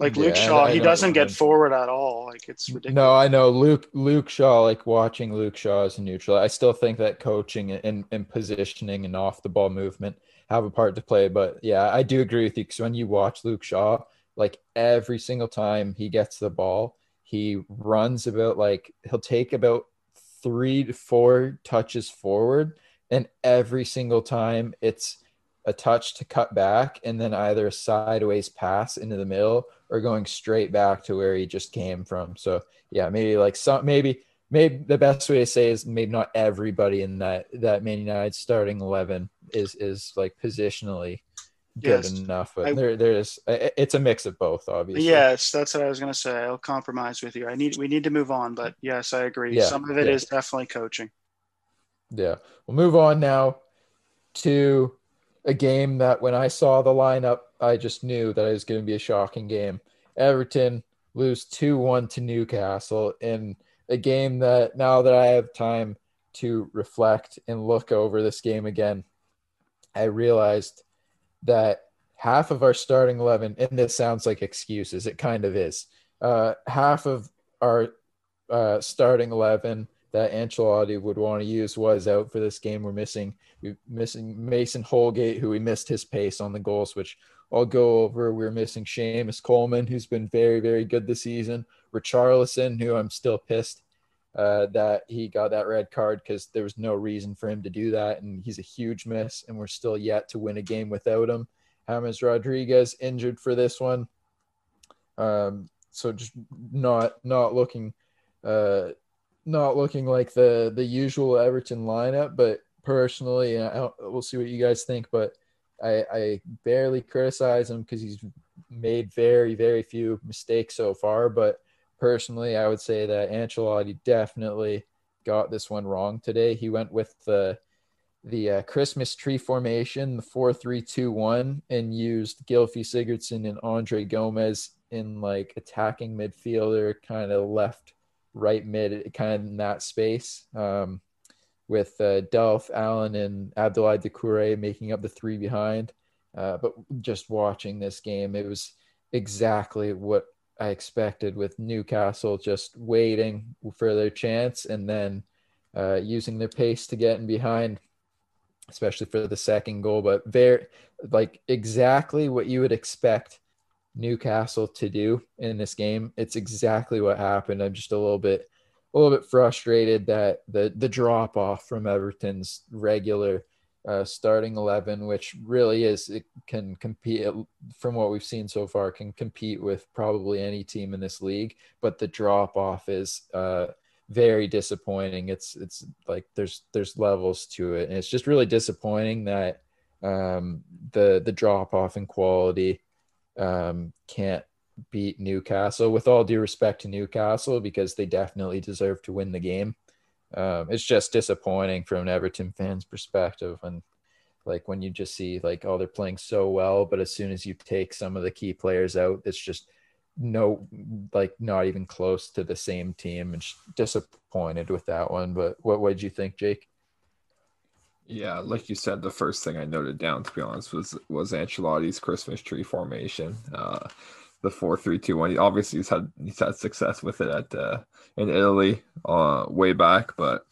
Like yeah, Luke Shaw, I, I he doesn't get forward at all. Like it's ridiculous. No, I know Luke Luke Shaw. Like watching Luke Shaw as a neutral, I still think that coaching and, and positioning and off the ball movement have a part to play. But yeah, I do agree with you because when you watch Luke Shaw, like every single time he gets the ball, he runs about like he'll take about three to four touches forward, and every single time it's a touch to cut back and then either a sideways pass into the middle or going straight back to where he just came from. So yeah, maybe like some maybe maybe the best way to say is maybe not everybody in that that Man United starting eleven is is like positionally good yes, enough. But I, there there's it's a mix of both, obviously. Yes, that's what I was gonna say. I'll compromise with you. I need we need to move on, but yes, I agree. Yeah, some of it yeah. is definitely coaching. Yeah. We'll move on now to a game that when I saw the lineup, I just knew that it was going to be a shocking game. Everton lose 2 1 to Newcastle in a game that now that I have time to reflect and look over this game again, I realized that half of our starting 11, and this sounds like excuses, it kind of is. Uh, half of our uh, starting 11 that Ancelotti would want to use was out for this game. We're missing we're missing Mason Holgate, who we missed his pace on the goals, which I'll go over. We're missing Seamus Coleman, who's been very, very good this season. Richarlison, who I'm still pissed uh, that he got that red card because there was no reason for him to do that, and he's a huge miss. And we're still yet to win a game without him. James Rodriguez injured for this one, um, so just not not looking. Uh, not looking like the the usual Everton lineup, but personally, we'll see what you guys think, but I, I barely criticize him because he's made very very few mistakes so far. But personally, I would say that Ancelotti definitely got this one wrong today. He went with the the uh, Christmas tree formation, the four three two one, and used Gylfi Sigurdsson and Andre Gomes in like attacking midfielder, kind of left right mid, kind of in that space. Um, with uh, Delph, Allan, and Abdoulaye Doucouré making up the three behind. Uh, but just watching this game, it was exactly what I expected with Newcastle just waiting for their chance and then uh, using their pace to get in behind, especially for the second goal. But very, like, exactly what you would expect Newcastle to do in this game. It's exactly what happened. I'm just a little bit a little bit frustrated that the the drop off from Everton's regular uh, starting eleven, which really is it can compete from what we've seen so far, can compete with probably any team in this league. But the drop off is uh, very disappointing. It's it's like there's there's levels to it, and it's just really disappointing that um, the the drop off in quality um, can't beat Newcastle. With all due respect to Newcastle, because they definitely deserve to win the game. Um, it's just disappointing from an Everton fan's perspective, and like when you just see like oh they're playing so well, but as soon as you take some of the key players out, it's just no like not even close to the same team, and disappointed with that one. But what what did you think, Jake? Yeah, like you said, the first thing I noted down, to be honest, was was Ancelotti's Christmas tree formation, uh, the four three two one. Obviously, he's had he's had success with it at uh, in Italy, uh, way back, but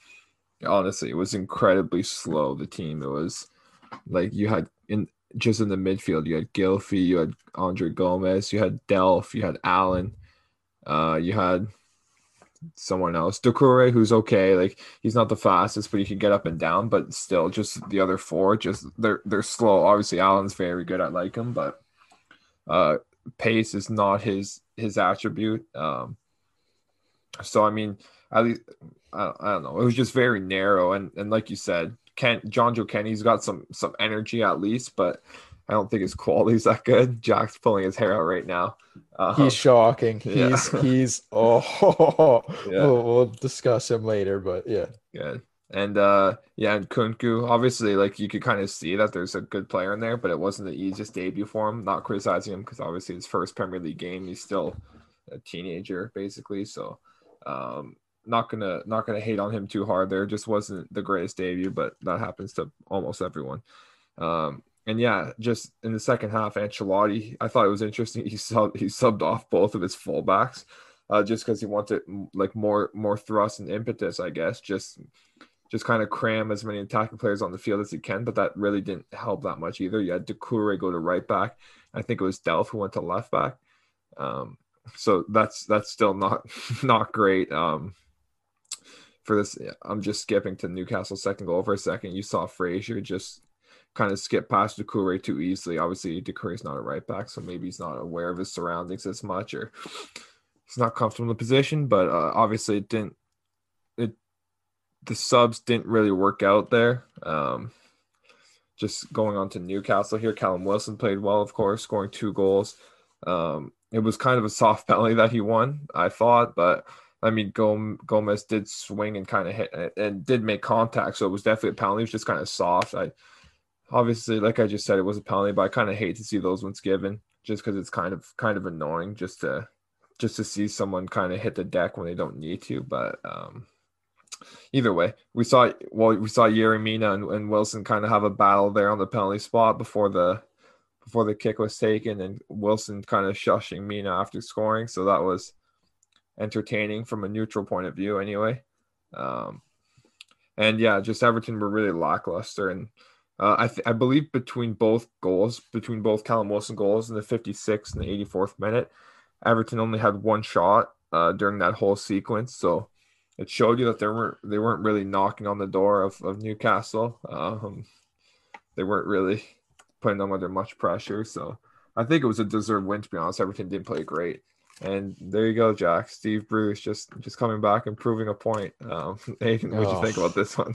honestly, it was incredibly slow. The team, it was like you had in just in the midfield, you had Gylfi, you had Andre Gomes, you had Delph, you had Allan, uh, you had someone else. Doucouré, who's okay, like he's not the fastest, but he can get up and down. But still, just the other four, just they're they're slow. Obviously, Allan's very good at like him, but uh, pace is not his his attribute. Um, so I mean, at least I, I don't know. It was just very narrow, and and like you said, Ken Jonjoe Kenny's got some some energy at least, but I don't think his quality's that good. Jack's pulling his hair out right now. Uh, he's shocking. He's yeah. he's oh yeah. we'll, we'll, discuss him later, but yeah. Good. And uh yeah, and Nkounkou, obviously like you could kind of see that there's a good player in there, but it wasn't the easiest debut for him. Not criticizing him because obviously his first Premier League game, he's still a teenager basically. So um not gonna not gonna hate on him too hard there. Just wasn't the greatest debut, but that happens to almost everyone. Um and yeah, just in the second half, Ancelotti, I thought it was interesting. He subbed, he subbed off both of his fullbacks, uh, just because he wanted like more more thrust and impetus, I guess. Just just kind of cram as many attacking players on the field as he can, but that really didn't help that much either. You had Doucouré go to right back. I think it was Delph who went to left back. Um, so that's that's still not not great. Um, for this, I'm just skipping to Newcastle second goal for a second. You saw Fraser just kind of skip past Doucouré too easily. Obviously, is not a right back, so maybe he's not aware of his surroundings as much, or he's not comfortable in the position. But uh, obviously, it didn't. The subs didn't really work out there. Um, just going on to Newcastle here, Callum Wilson played well, of course, scoring two goals. Um, it was kind of a soft penalty that he won, I thought, but I mean, Gomes did swing and kind of hit and did make contact, so it was definitely a penalty. It was just kind of soft. I obviously, like I just said, it was a penalty, but I kind of hate to see those ones given just because it's kind of kind of annoying just to just to see someone kind of hit the deck when they don't need to. But um, either way, we saw well, we saw Yerry Mina and, and Wilson kind of have a battle there on the penalty spot before the before the kick was taken, and Wilson kind of shushing Mina after scoring. So that was entertaining from a neutral point of view, anyway. Um, and yeah, just Everton were really lackluster and uh, I, th- I believe between both goals, between both Callum Wilson goals in the 56th and the 84th minute, Everton only had one shot uh, during that whole sequence. So it showed you that they weren't they weren't really knocking on the door of, of Newcastle. Um, they weren't really putting them under much pressure. So I think it was a deserved win. To be honest, Everton didn't play great. And there you go, Jack. Steve Bruce just just coming back and proving a point. Um, Nathan, what do you think about this one?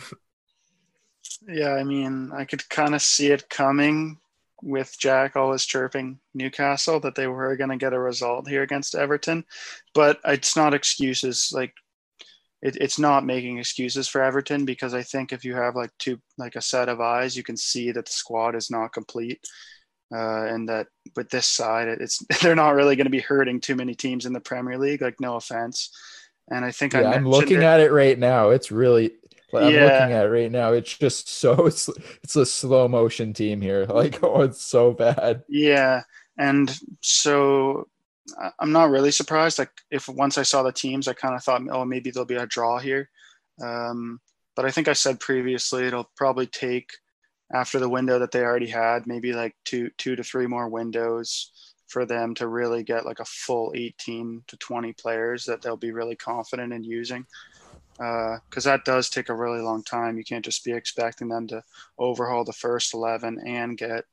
Yeah, I mean, I could kind of see it coming with Jack always chirping Newcastle that they were going to get a result here against Everton, but it's not excuses. Like, it, it's not making excuses for Everton because I think if you have like two, like a set of eyes, you can see that the squad is not complete. Uh, and that with this side, it's they're not really going to be hurting too many teams in the Premier League. Like, no offense. And I think yeah, I'm looking it, at it right now. It's really I'm yeah. looking at right now. It's just so it's, it's a slow motion team here. Like oh, it's so bad. Yeah, and so I'm not really surprised. Like if once I saw the teams, I kind of thought, oh, maybe there'll be a draw here. Um, but I think I said previously it'll probably take after the window that they already had, maybe like two two to three more windows for them to really get like a full 18 to 20 players that they'll be really confident in using because uh, that does take a really long time. You can't just be expecting them to overhaul the first 11 and get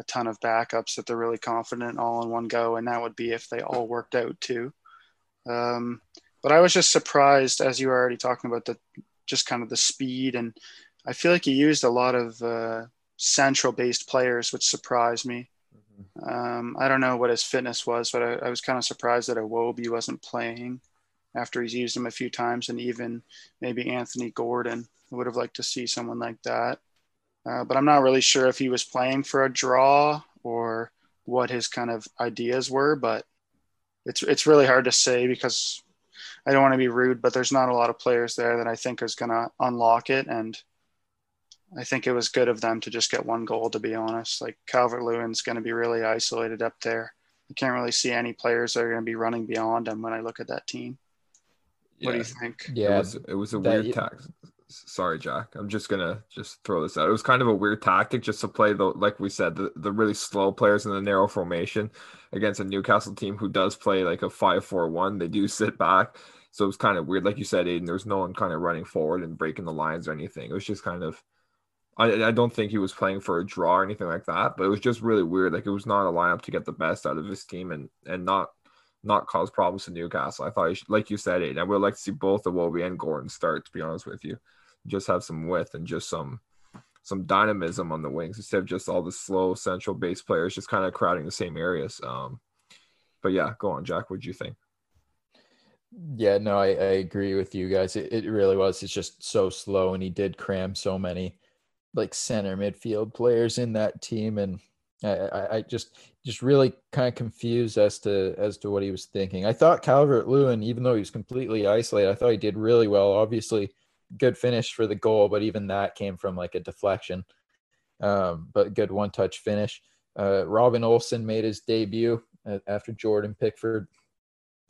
a ton of backups that they're really confident all in one go. And that would be if they all worked out too. Um, but I was just surprised, as you were already talking about, the just kind of the speed. And I feel like he used a lot of uh, central based players, which surprised me. Um, I don't know what his fitness was, but I, I was kind of surprised that Iwobi wasn't playing after he's used him a few times, and even maybe Anthony Gordon. I would have liked to see someone like that. Uh, but I'm not really sure if he was playing for a draw or what his kind of ideas were. But it's it's really hard to say because I don't want to be rude, but there's not a lot of players there that I think is going to unlock it. And I think it was good of them to just get one goal, to be honest. Like Calvert Lewin's going to be really isolated up there. I can't really see any players that are going to be running beyond him when I look at that team. Yeah. What do you think? Yeah, it was, it was a that, weird tactic. Sorry, Jack. I'm just gonna just throw this out. It was kind of a weird tactic just to play the like we said the, the really slow players in the narrow formation against a Newcastle team who does play like a five four one. They do sit back, so it was kind of weird. Like you said, Aiden, there was no one kind of running forward and breaking the lines or anything. It was just kind of I, I don't think he was playing for a draw or anything like that, but it was just really weird. Like it was not a lineup to get the best out of his team and and not not cause problems to Newcastle. I thought, should, like you said, Aiden, I would like to see both the Iwobi and Gordon start. To be honest with you, just have some width and just some some dynamism on the wings instead of just all the slow central base players just kind of crowding the same areas. Um, but yeah, go on, Jack. What do you think? Yeah, no, I, I agree with you guys. It, it really was. It's just so slow, and he did cram so many like center midfield players in that team, and I, I just just really kind of confused as to as to what he was thinking. I thought Calvert Lewin, even though he was completely isolated, I thought he did really well. Obviously, good finish for the goal, but even that came from like a deflection. Um, but good one touch finish. Uh, Robin Olsen made his debut after Jordan Pickford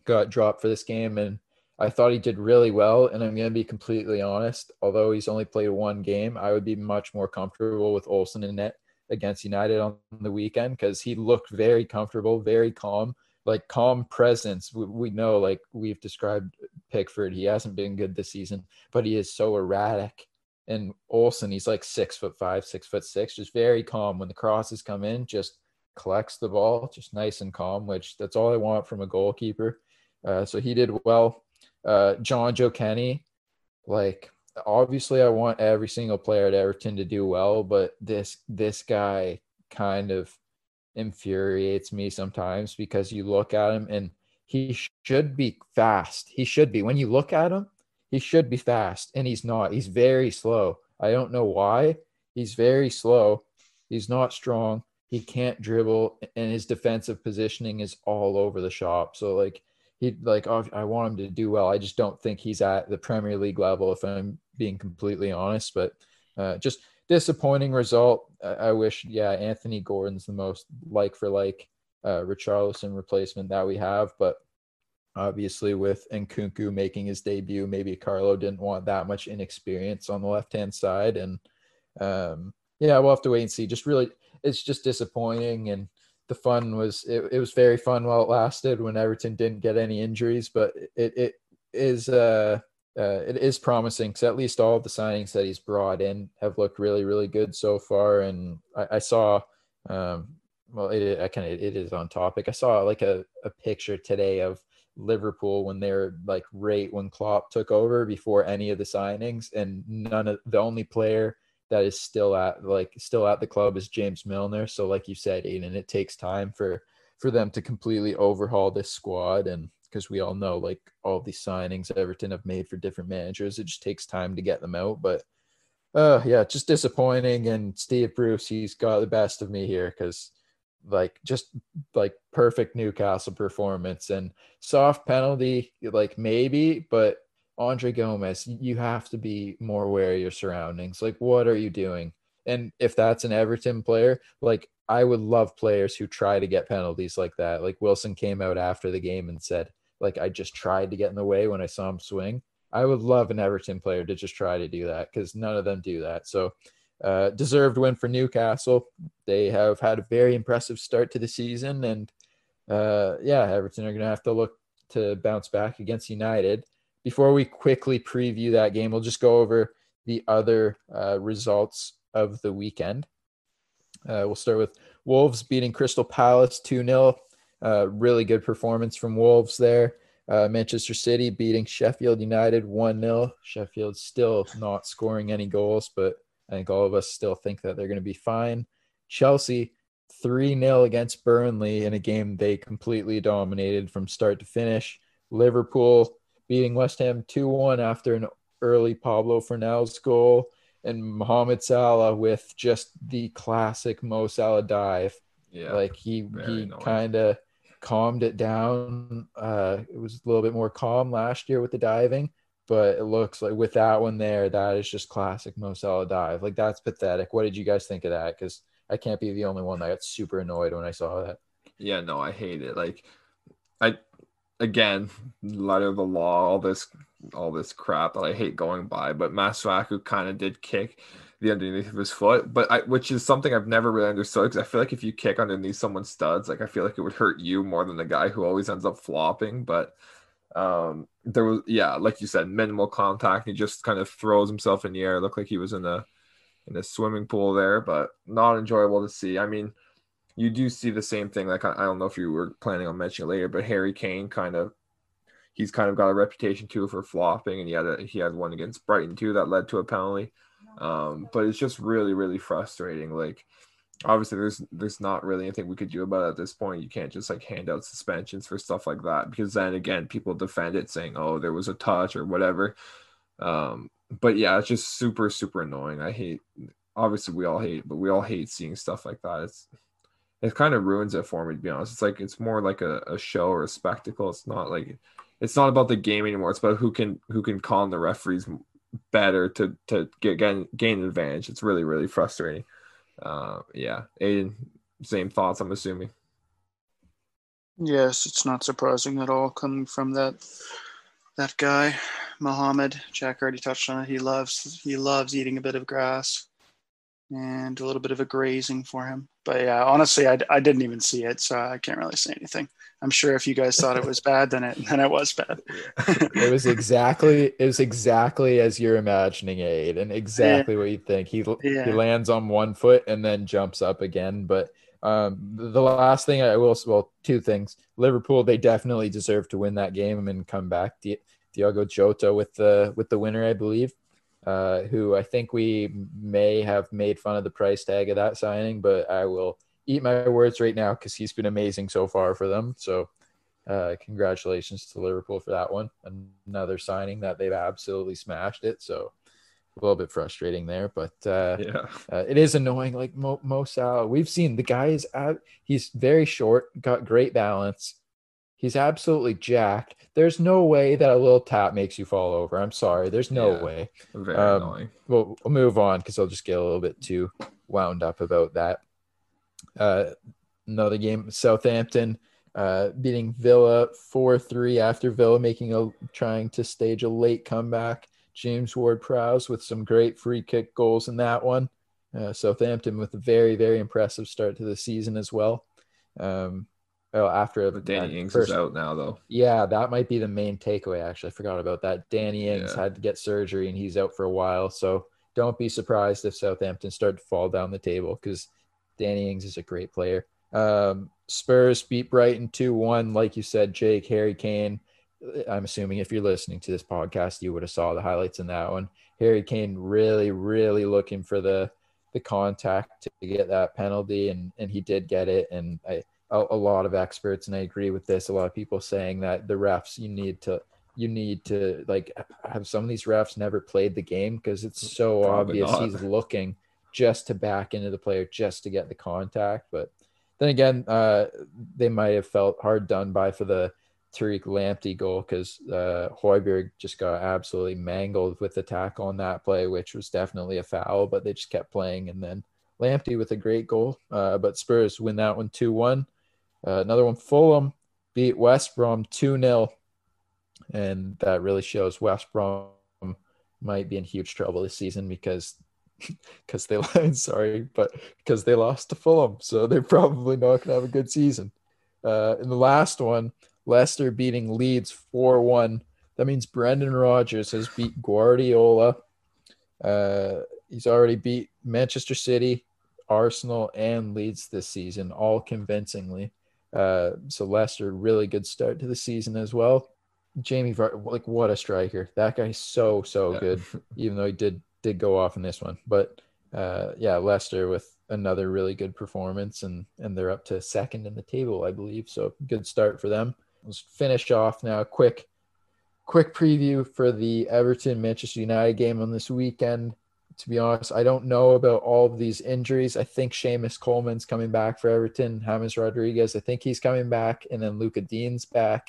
got dropped for this game, and I thought he did really well, and I'm going to be completely honest. Although he's only played one game, I would be much more comfortable with Olsen in net against United on the weekend because he looked very comfortable, very calm, like calm presence. We, we, know, like we've described Pickford, he hasn't been good this season, but he is so erratic. And Olsen, he's like six foot five, six foot six, just very calm. When the crosses come in, just collects the ball, just nice and calm, which that's all I want from a goalkeeper. Uh, so he did well uh, Jonjoe Kenny, like obviously I want every single player at Everton to do well, but this this guy kind of infuriates me sometimes because you look at him and he should be fast. He should be. When you look at him, he should be fast and he's not. He's very slow. I don't know why. He's very slow. He's not strong. He can't dribble and his defensive positioning is all over the shop. So like he like I want him to do well. I just don't think he's at the Premier League level if I'm being completely honest. But uh, just disappointing result. I, wish yeah Anthony Gordon's the most like for like uh, Richarlison replacement that we have, but obviously with Nkounkou making his debut, maybe Carlo didn't want that much inexperience on the left hand side, and um, yeah, we'll have to wait and see. Just really, it's just disappointing and the fun was it, it was very fun while it lasted when Everton didn't get any injuries, but it it is uh, uh it is promising because at least all of the signings that he's brought in have looked really really good so far. And I, I saw um well it I kind of it is on topic. I saw like a, a picture today of Liverpool when they're like right when Klopp took over before any of the signings, and none of the only player that is still at like still at the club is James Milner. So like you said, Aiden, it takes time for for them to completely overhaul this squad and because we all know like all these signings Everton have made for different managers, it just takes time to get them out. But uh yeah, just disappointing. And Steve Bruce, he's got the best of me here because like just like perfect Newcastle performance and soft penalty, like maybe, but Andre Gomes, you have to be more aware of your surroundings. Like, what are you doing? And if that's an Everton player, like I would love players who try to get penalties like that. Like Wilson came out after the game and said, like, I just tried to get in the way when I saw him swing. I would love an Everton player to just try to do that because none of them do that. So, uh, deserved win for Newcastle. They have had a very impressive start to the season, and uh, yeah, Everton are going to have to look to bounce back against United before we quickly preview that game, we'll just go over the other uh, results of the weekend. Uh, we'll start with Wolves beating Crystal Palace 2 0. Uh, really good performance from Wolves there. Uh, Manchester City beating Sheffield United 1 0. Sheffield still not scoring any goals, but I think all of us still think that they're going to be fine. Chelsea 3 0 against Burnley in a game they completely dominated from start to finish. Liverpool beating West Ham 2 1 after an early Pablo Fornals goal. And Mohamed Salah with just the classic Mo Salah dive. Yeah. Like he he kind of calmed it down. Uh, it was a little bit more calm last year with the diving, but it looks like with that one there, that is just classic Mo dive. Like that's pathetic. What did you guys think of that? Because I can't be the only one that got super annoyed when I saw that. Yeah, no, I hate it. Like, I again, letter of the law, all this, all this crap that I hate going by. But Masuaku kind of did kick the underneath of his foot, but I, which is something I've never really understood because I feel like if you kick underneath someone's studs, like I feel like it would hurt you more than the guy who always ends up flopping. But um, there was, yeah, like you said, minimal contact. He just kind of throws himself in the air. It looked like he was in a in a swimming pool there, but not enjoyable to see. I mean, you do see the same thing. Like I, don't know if you were planning on mentioning later, but Harry Kane kind of he's kind of got a reputation too for flopping, and he had a, he had one against Brighton too that led to a penalty. Um, but it's just really really frustrating. Like obviously there's there's not really anything we could do about it at this point. You can't just like hand out suspensions for stuff like that because then again people defend it saying oh there was a touch or whatever. Um, but yeah, it's just super super annoying. I hate obviously we all hate, but we all hate seeing stuff like that. It's it kind of ruins it for me to be honest. It's like it's more like a, a show or a spectacle. It's not like it's not about the game anymore. It's about who can who can con the referees better to to get gain, gain an advantage. It's really really frustrating. Uh, yeah, Aiden, same thoughts. I'm assuming. Yes, it's not surprising at all coming from that that guy, Mohammed. Jack already touched on it. He loves he loves eating a bit of grass and a little bit of a grazing for him. But yeah, honestly, I, I didn't even see it, so I can't really say anything. I'm sure if you guys thought it was bad, then it then it was bad. It was exactly it was exactly as you're imagining it, and exactly what you think. He he lands on one foot and then jumps up again. But um, the the last thing I will well, two things. Liverpool they definitely deserve to win that game and come back. Di- Diogo Jota with the with the winner, I believe. Uh, who I think we may have made fun of the price tag of that signing, but I will eat my words right now because he's been amazing so far for them. So uh, congratulations to Liverpool for that one. Another signing that they've absolutely smashed it. So a little bit frustrating there, but uh, Yeah, uh, it is annoying. Like Mo, Mo Salah, we've seen the guy is ab- he's very short, got great balance. He's absolutely jacked. There's no way that a little tap makes you fall over. I'm sorry. There's no Yeah. way. very Um, annoying. Well, we'll move on because I'll just get a little bit too wound up about that. Uh, another game, Southampton uh, beating Villa 4 3 after Villa making a trying to stage a late comeback. James Ward Prowse with some great free kick goals in that one. Uh, Southampton with a very, very impressive start to the season as well. Um, well, after But Danny Ings first- is out now though. yeah, that might be the main takeaway. Actually, I forgot about that. Danny Ings Yeah. had to get surgery and he's out for a while. So don't be surprised if Southampton start to fall down the table because Danny Ings is a great player. Um, Spurs beat Brighton 2 1. Like you said, Jake, Harry Kane. I'm assuming if you're listening to this podcast, you would have saw the highlights in that one. Harry Kane really, really looking for the the contact to get that penalty, and and he did get it. And I a, a lot of experts, and I agree with this. A lot of people saying that the refs, you need to, you need to like have some of these refs never played the game because it's so Probably obvious not. he's looking just to back into the player just to get the contact. But then again, uh, they might have felt hard done by for the Tariq Lamptey goal because uh, Højbjerg just got absolutely mangled with the tackle on that play, which was definitely a foul, but they just kept playing. And then Lamptey with a great goal. Uh, but Spurs win that one 2 1. Uh, another one, Fulham beat West Brom 2 0. And that really shows West Brom might be in huge trouble this season because because they sorry, but because they lost to Fulham. So they're probably not gonna have a good season. Uh, in the last one, Leicester beating Leeds 4-1. That means Brendan Rodgers has beat Guardiola. Uh, he's already beat Manchester City, Arsenal, and Leeds this season, all convincingly. Uh, so Leicester, really good start to the season as well. Jamie, Var- like what a striker! That guy's so so Yeah. good. Even though he did did go off in this one, but uh, yeah, Leicester with another really good performance, and and they're up to second in the table, I believe. So good start for them. Let's finish off now. Quick, quick preview for the Everton Manchester United game on this weekend. To be honest, I don't know about all of these injuries. I think Seamus Coleman's coming back for Everton. James Rodriguez, I think he's coming back, and then Lucas Digne's back.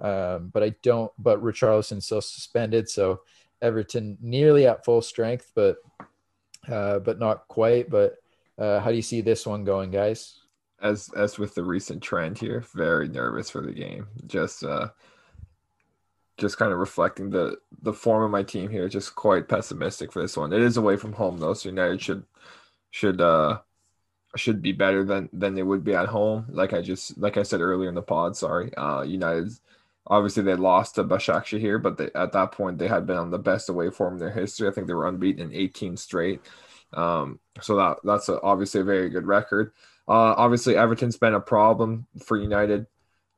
Um, but I don't. But Richarlison's still suspended, so Everton nearly at full strength, but uh, but not quite. But uh, how do you see this one going, guys? As as with the recent trend here, very nervous for the game. Just uh, just kind of reflecting the the form of my team here. Just quite pessimistic for this one. It is away from home though, so United should should uh should be better than than they would be at home. Like I just like I said earlier in the pod. Sorry, uh, United obviously they lost to Başakşehir here, but they, at that point they had been on the best away form in their history. I think they were unbeaten in 18 straight. Um, so that that's a, obviously a very good record. Uh, obviously, Everton's been a problem for United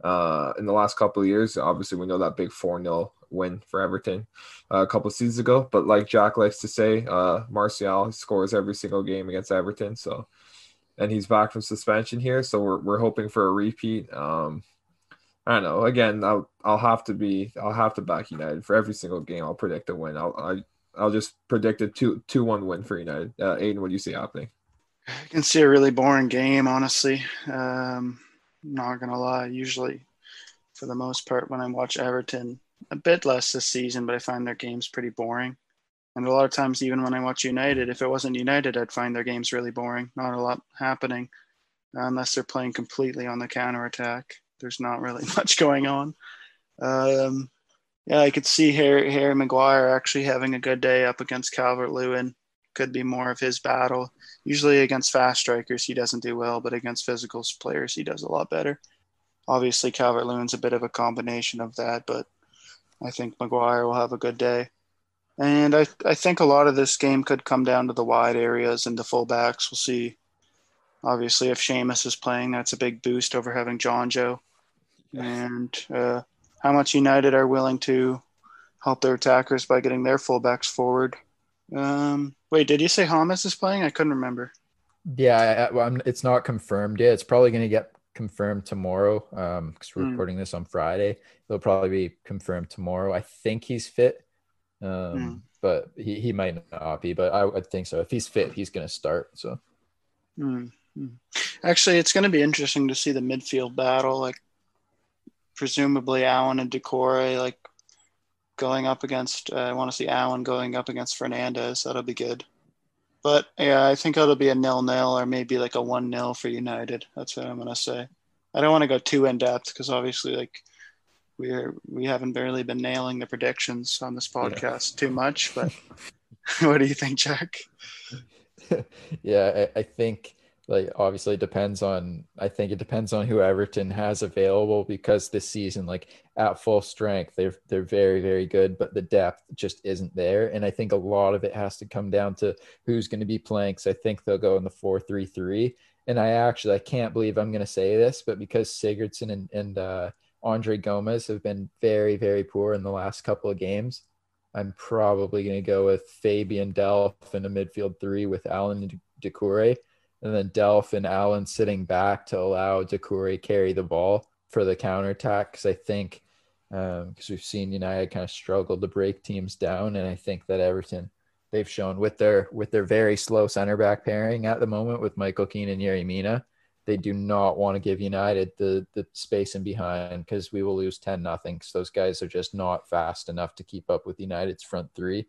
uh, in the last couple of years. Obviously, we know that big 4 0 win for Everton uh, a couple of seasons ago. But like Jack likes to say, uh, Martial scores every single game against Everton. So, and he's back from suspension here. So we're, we're hoping for a repeat. Um, I don't know. Again, I'll I'll have to be I'll have to back United for every single game. I'll predict a win. I'll I, I'll just predict a two two one win for United. Uh, Aiden, what do you see happening? I can see a really boring game, honestly. Um, not gonna lie. Usually, for the most part, when I watch Everton, a bit less this season, but I find their games pretty boring. And a lot of times, even when I watch United, if it wasn't United, I'd find their games really boring. Not a lot happening unless they're playing completely on the counter attack. There's not really much going on. Um, yeah, I could see Harry, Harry Maguire actually having a good day up against Calvert Lewin. Could be more of his battle. Usually against fast strikers, he doesn't do well, but against physical players, he does a lot better. Obviously, Calvert Lewin's a bit of a combination of that, but I think Maguire will have a good day. And I, I think a lot of this game could come down to the wide areas and the fullbacks. We'll see. Obviously, if Seamus is playing, that's a big boost over having Jonjoe. And uh, how much United are willing to help their attackers by getting their fullbacks forward. Um, wait, did you say Hamas is playing? I couldn't remember. Yeah, I, well, it's not confirmed yet. It's probably going to get confirmed tomorrow because um, we're mm. recording this on Friday. It'll probably be confirmed tomorrow. I think he's fit, um, mm. but he, he might not be. But I would think so. If he's fit, he's going to start. So. Mm. Actually, it's going to be interesting to see the midfield battle. Like presumably Allan and Doucouré like going up against. Uh, I want to see Allan going up against Fernandes. That'll be good. But yeah, I think it'll be a nil-nil or maybe like a one-nil for United. That's what I'm gonna say. I don't want to go too in depth because obviously, like we're we haven't barely been nailing the predictions on this podcast yeah. too much. But what do you think, Jack? yeah, I, I think like obviously it depends on i think it depends on who everton has available because this season like at full strength they're they're very very good but the depth just isn't there. And i think a lot of it has to come down to who's going to be playing because i think they'll go in the 4-3-3 and i actually i can't believe i'm going to say this but because sigurdsson and, and uh, andre Gomes have been very very poor in the last couple of games i'm probably going to go with fabian delph in a midfield three with Allan and Doucouré and then Delph and Allan sitting back to allow Doucouré carry the ball for the counterattack. Because I think because um, we've seen United kind of struggle to break teams down, and I think that Everton they've shown with their with their very slow center back pairing at the moment with Michael Keane and Yerry Mina, they do not want to give United the the space in behind because we will lose ten nothing. Because those guys are just not fast enough to keep up with United's front three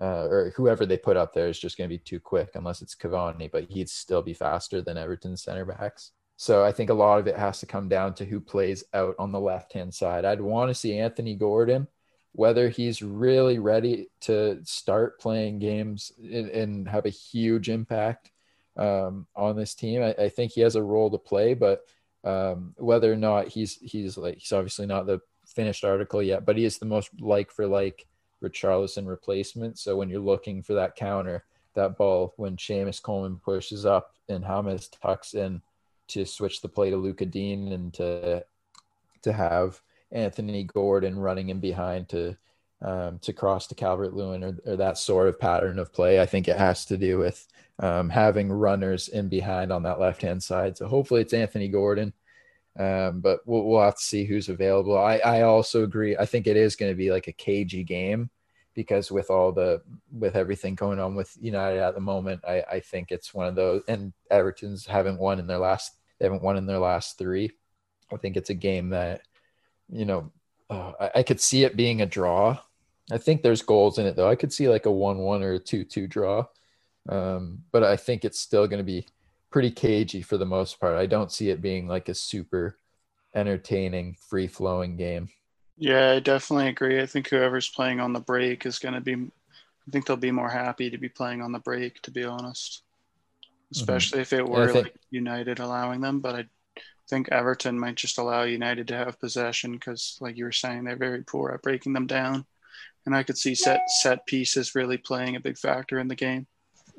uh, or whoever they put up there is just going to be too quick unless it's Cavani, but he'd still be faster than Everton's center backs. So I think a lot of it has to come down to who plays out on the left hand side. I'd want to see Anthony Gordon, whether he's really ready to start playing games and, and have a huge impact um, on this team. I, I, think he has a role to play, but um, whether or not he's he's like he's obviously not the finished article yet, but he is the most like for like Richarlison replacement. So when you're looking for that counter, that ball when Seamus Coleman pushes up and James tucks in to switch the play to Lucas Digne and to to have Anthony Gordon running in behind to um, to cross to Calvert Lewin or, or, that sort of pattern of play. I think it has to do with um, having runners in behind on that left hand side. So hopefully it's Anthony Gordon. Um, but we'll, we'll have to see who's available. I, I also agree. I think it is going to be like a cagey game because with all the with everything going on with United at the moment, I, I think it's one of those. And Everton's haven't won in their last they haven't won in their last three. I think it's a game that you know uh, I, I could see it being a draw. I think there's goals in it though. I could see like a one-one or a two-two draw, um, but I think it's still going to be pretty cagey for the most part. I don't see it being like a super entertaining, free flowing game. Yeah, I definitely agree. I think whoever's playing on the break is going to be, I think they'll be more happy to be playing on the break, to be honest. Mm-hmm. Especially mm-hmm. if it were think, like United allowing them. But I think Everton might just allow United to have possession because, like you were saying, they're very poor at breaking them down. And I could see set set pieces really playing a big factor in the game.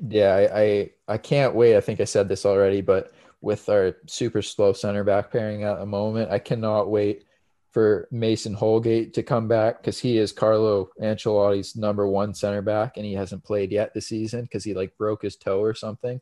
Yeah, I, I, I can't wait. I think I said this already, but with our super slow center back pairing at the moment, I cannot wait for Mason Holgate to come back because he is Carlo Ancelotti's number one center back, and he hasn't played yet this season because he like broke his toe or something.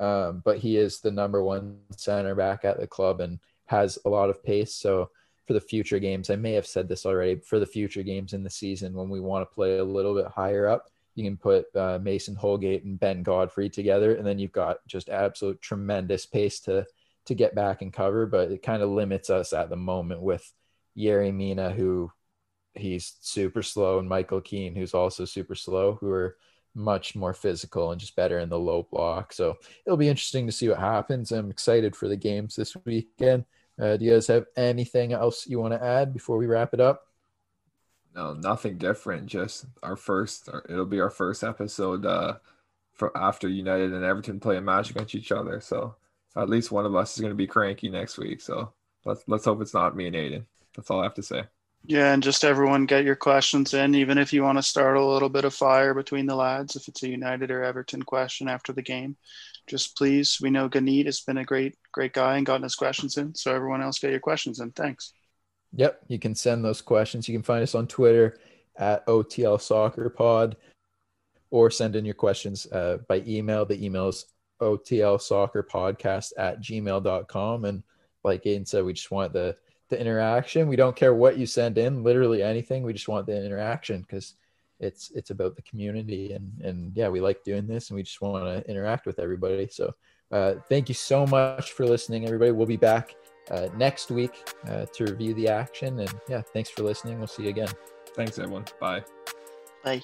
Um, but he is the number one center back at the club and has a lot of pace. So for the future games, I may have said this already. For the future games in the season, when we want to play a little bit higher up, you can put uh, Mason Holgate and Ben Godfrey together, and then you've got just absolute tremendous pace to to get back and cover. But it kind of limits us at the moment with Yerry Mina, who he's super slow, and Michael Keane, who's also super slow, who are much more physical and just better in the low block. So it'll be interesting to see what happens. I'm excited for the games this weekend. Uh, do you guys have anything else you want to add before we wrap it up? No, nothing different. Just our first. It'll be our first episode uh, for after United and Everton play a match against each other. So at least one of us is going to be cranky next week. So let's let's hope it's not me and Aiden. That's all I have to say. Yeah, and just everyone get your questions in, even if you want to start a little bit of fire between the lads, if it's a United or Everton question after the game. Just please, we know Ganit has been a great, great guy and gotten his questions in. So everyone else get your questions in. Thanks. Yep, you can send those questions. You can find us on Twitter at OTL Soccer Pod, or send in your questions uh, by email. The email is Podcast at gmail.com. And like Aiden said, we just want the the interaction. We don't care what you send in, literally anything. We just want the interaction because it's it's about the community and and yeah, we like doing this and we just want to interact with everybody. So uh, thank you so much for listening, everybody. We'll be back uh, next week uh, to review the action. And yeah, thanks for listening. We'll see you again. Thanks, everyone. Bye. Bye.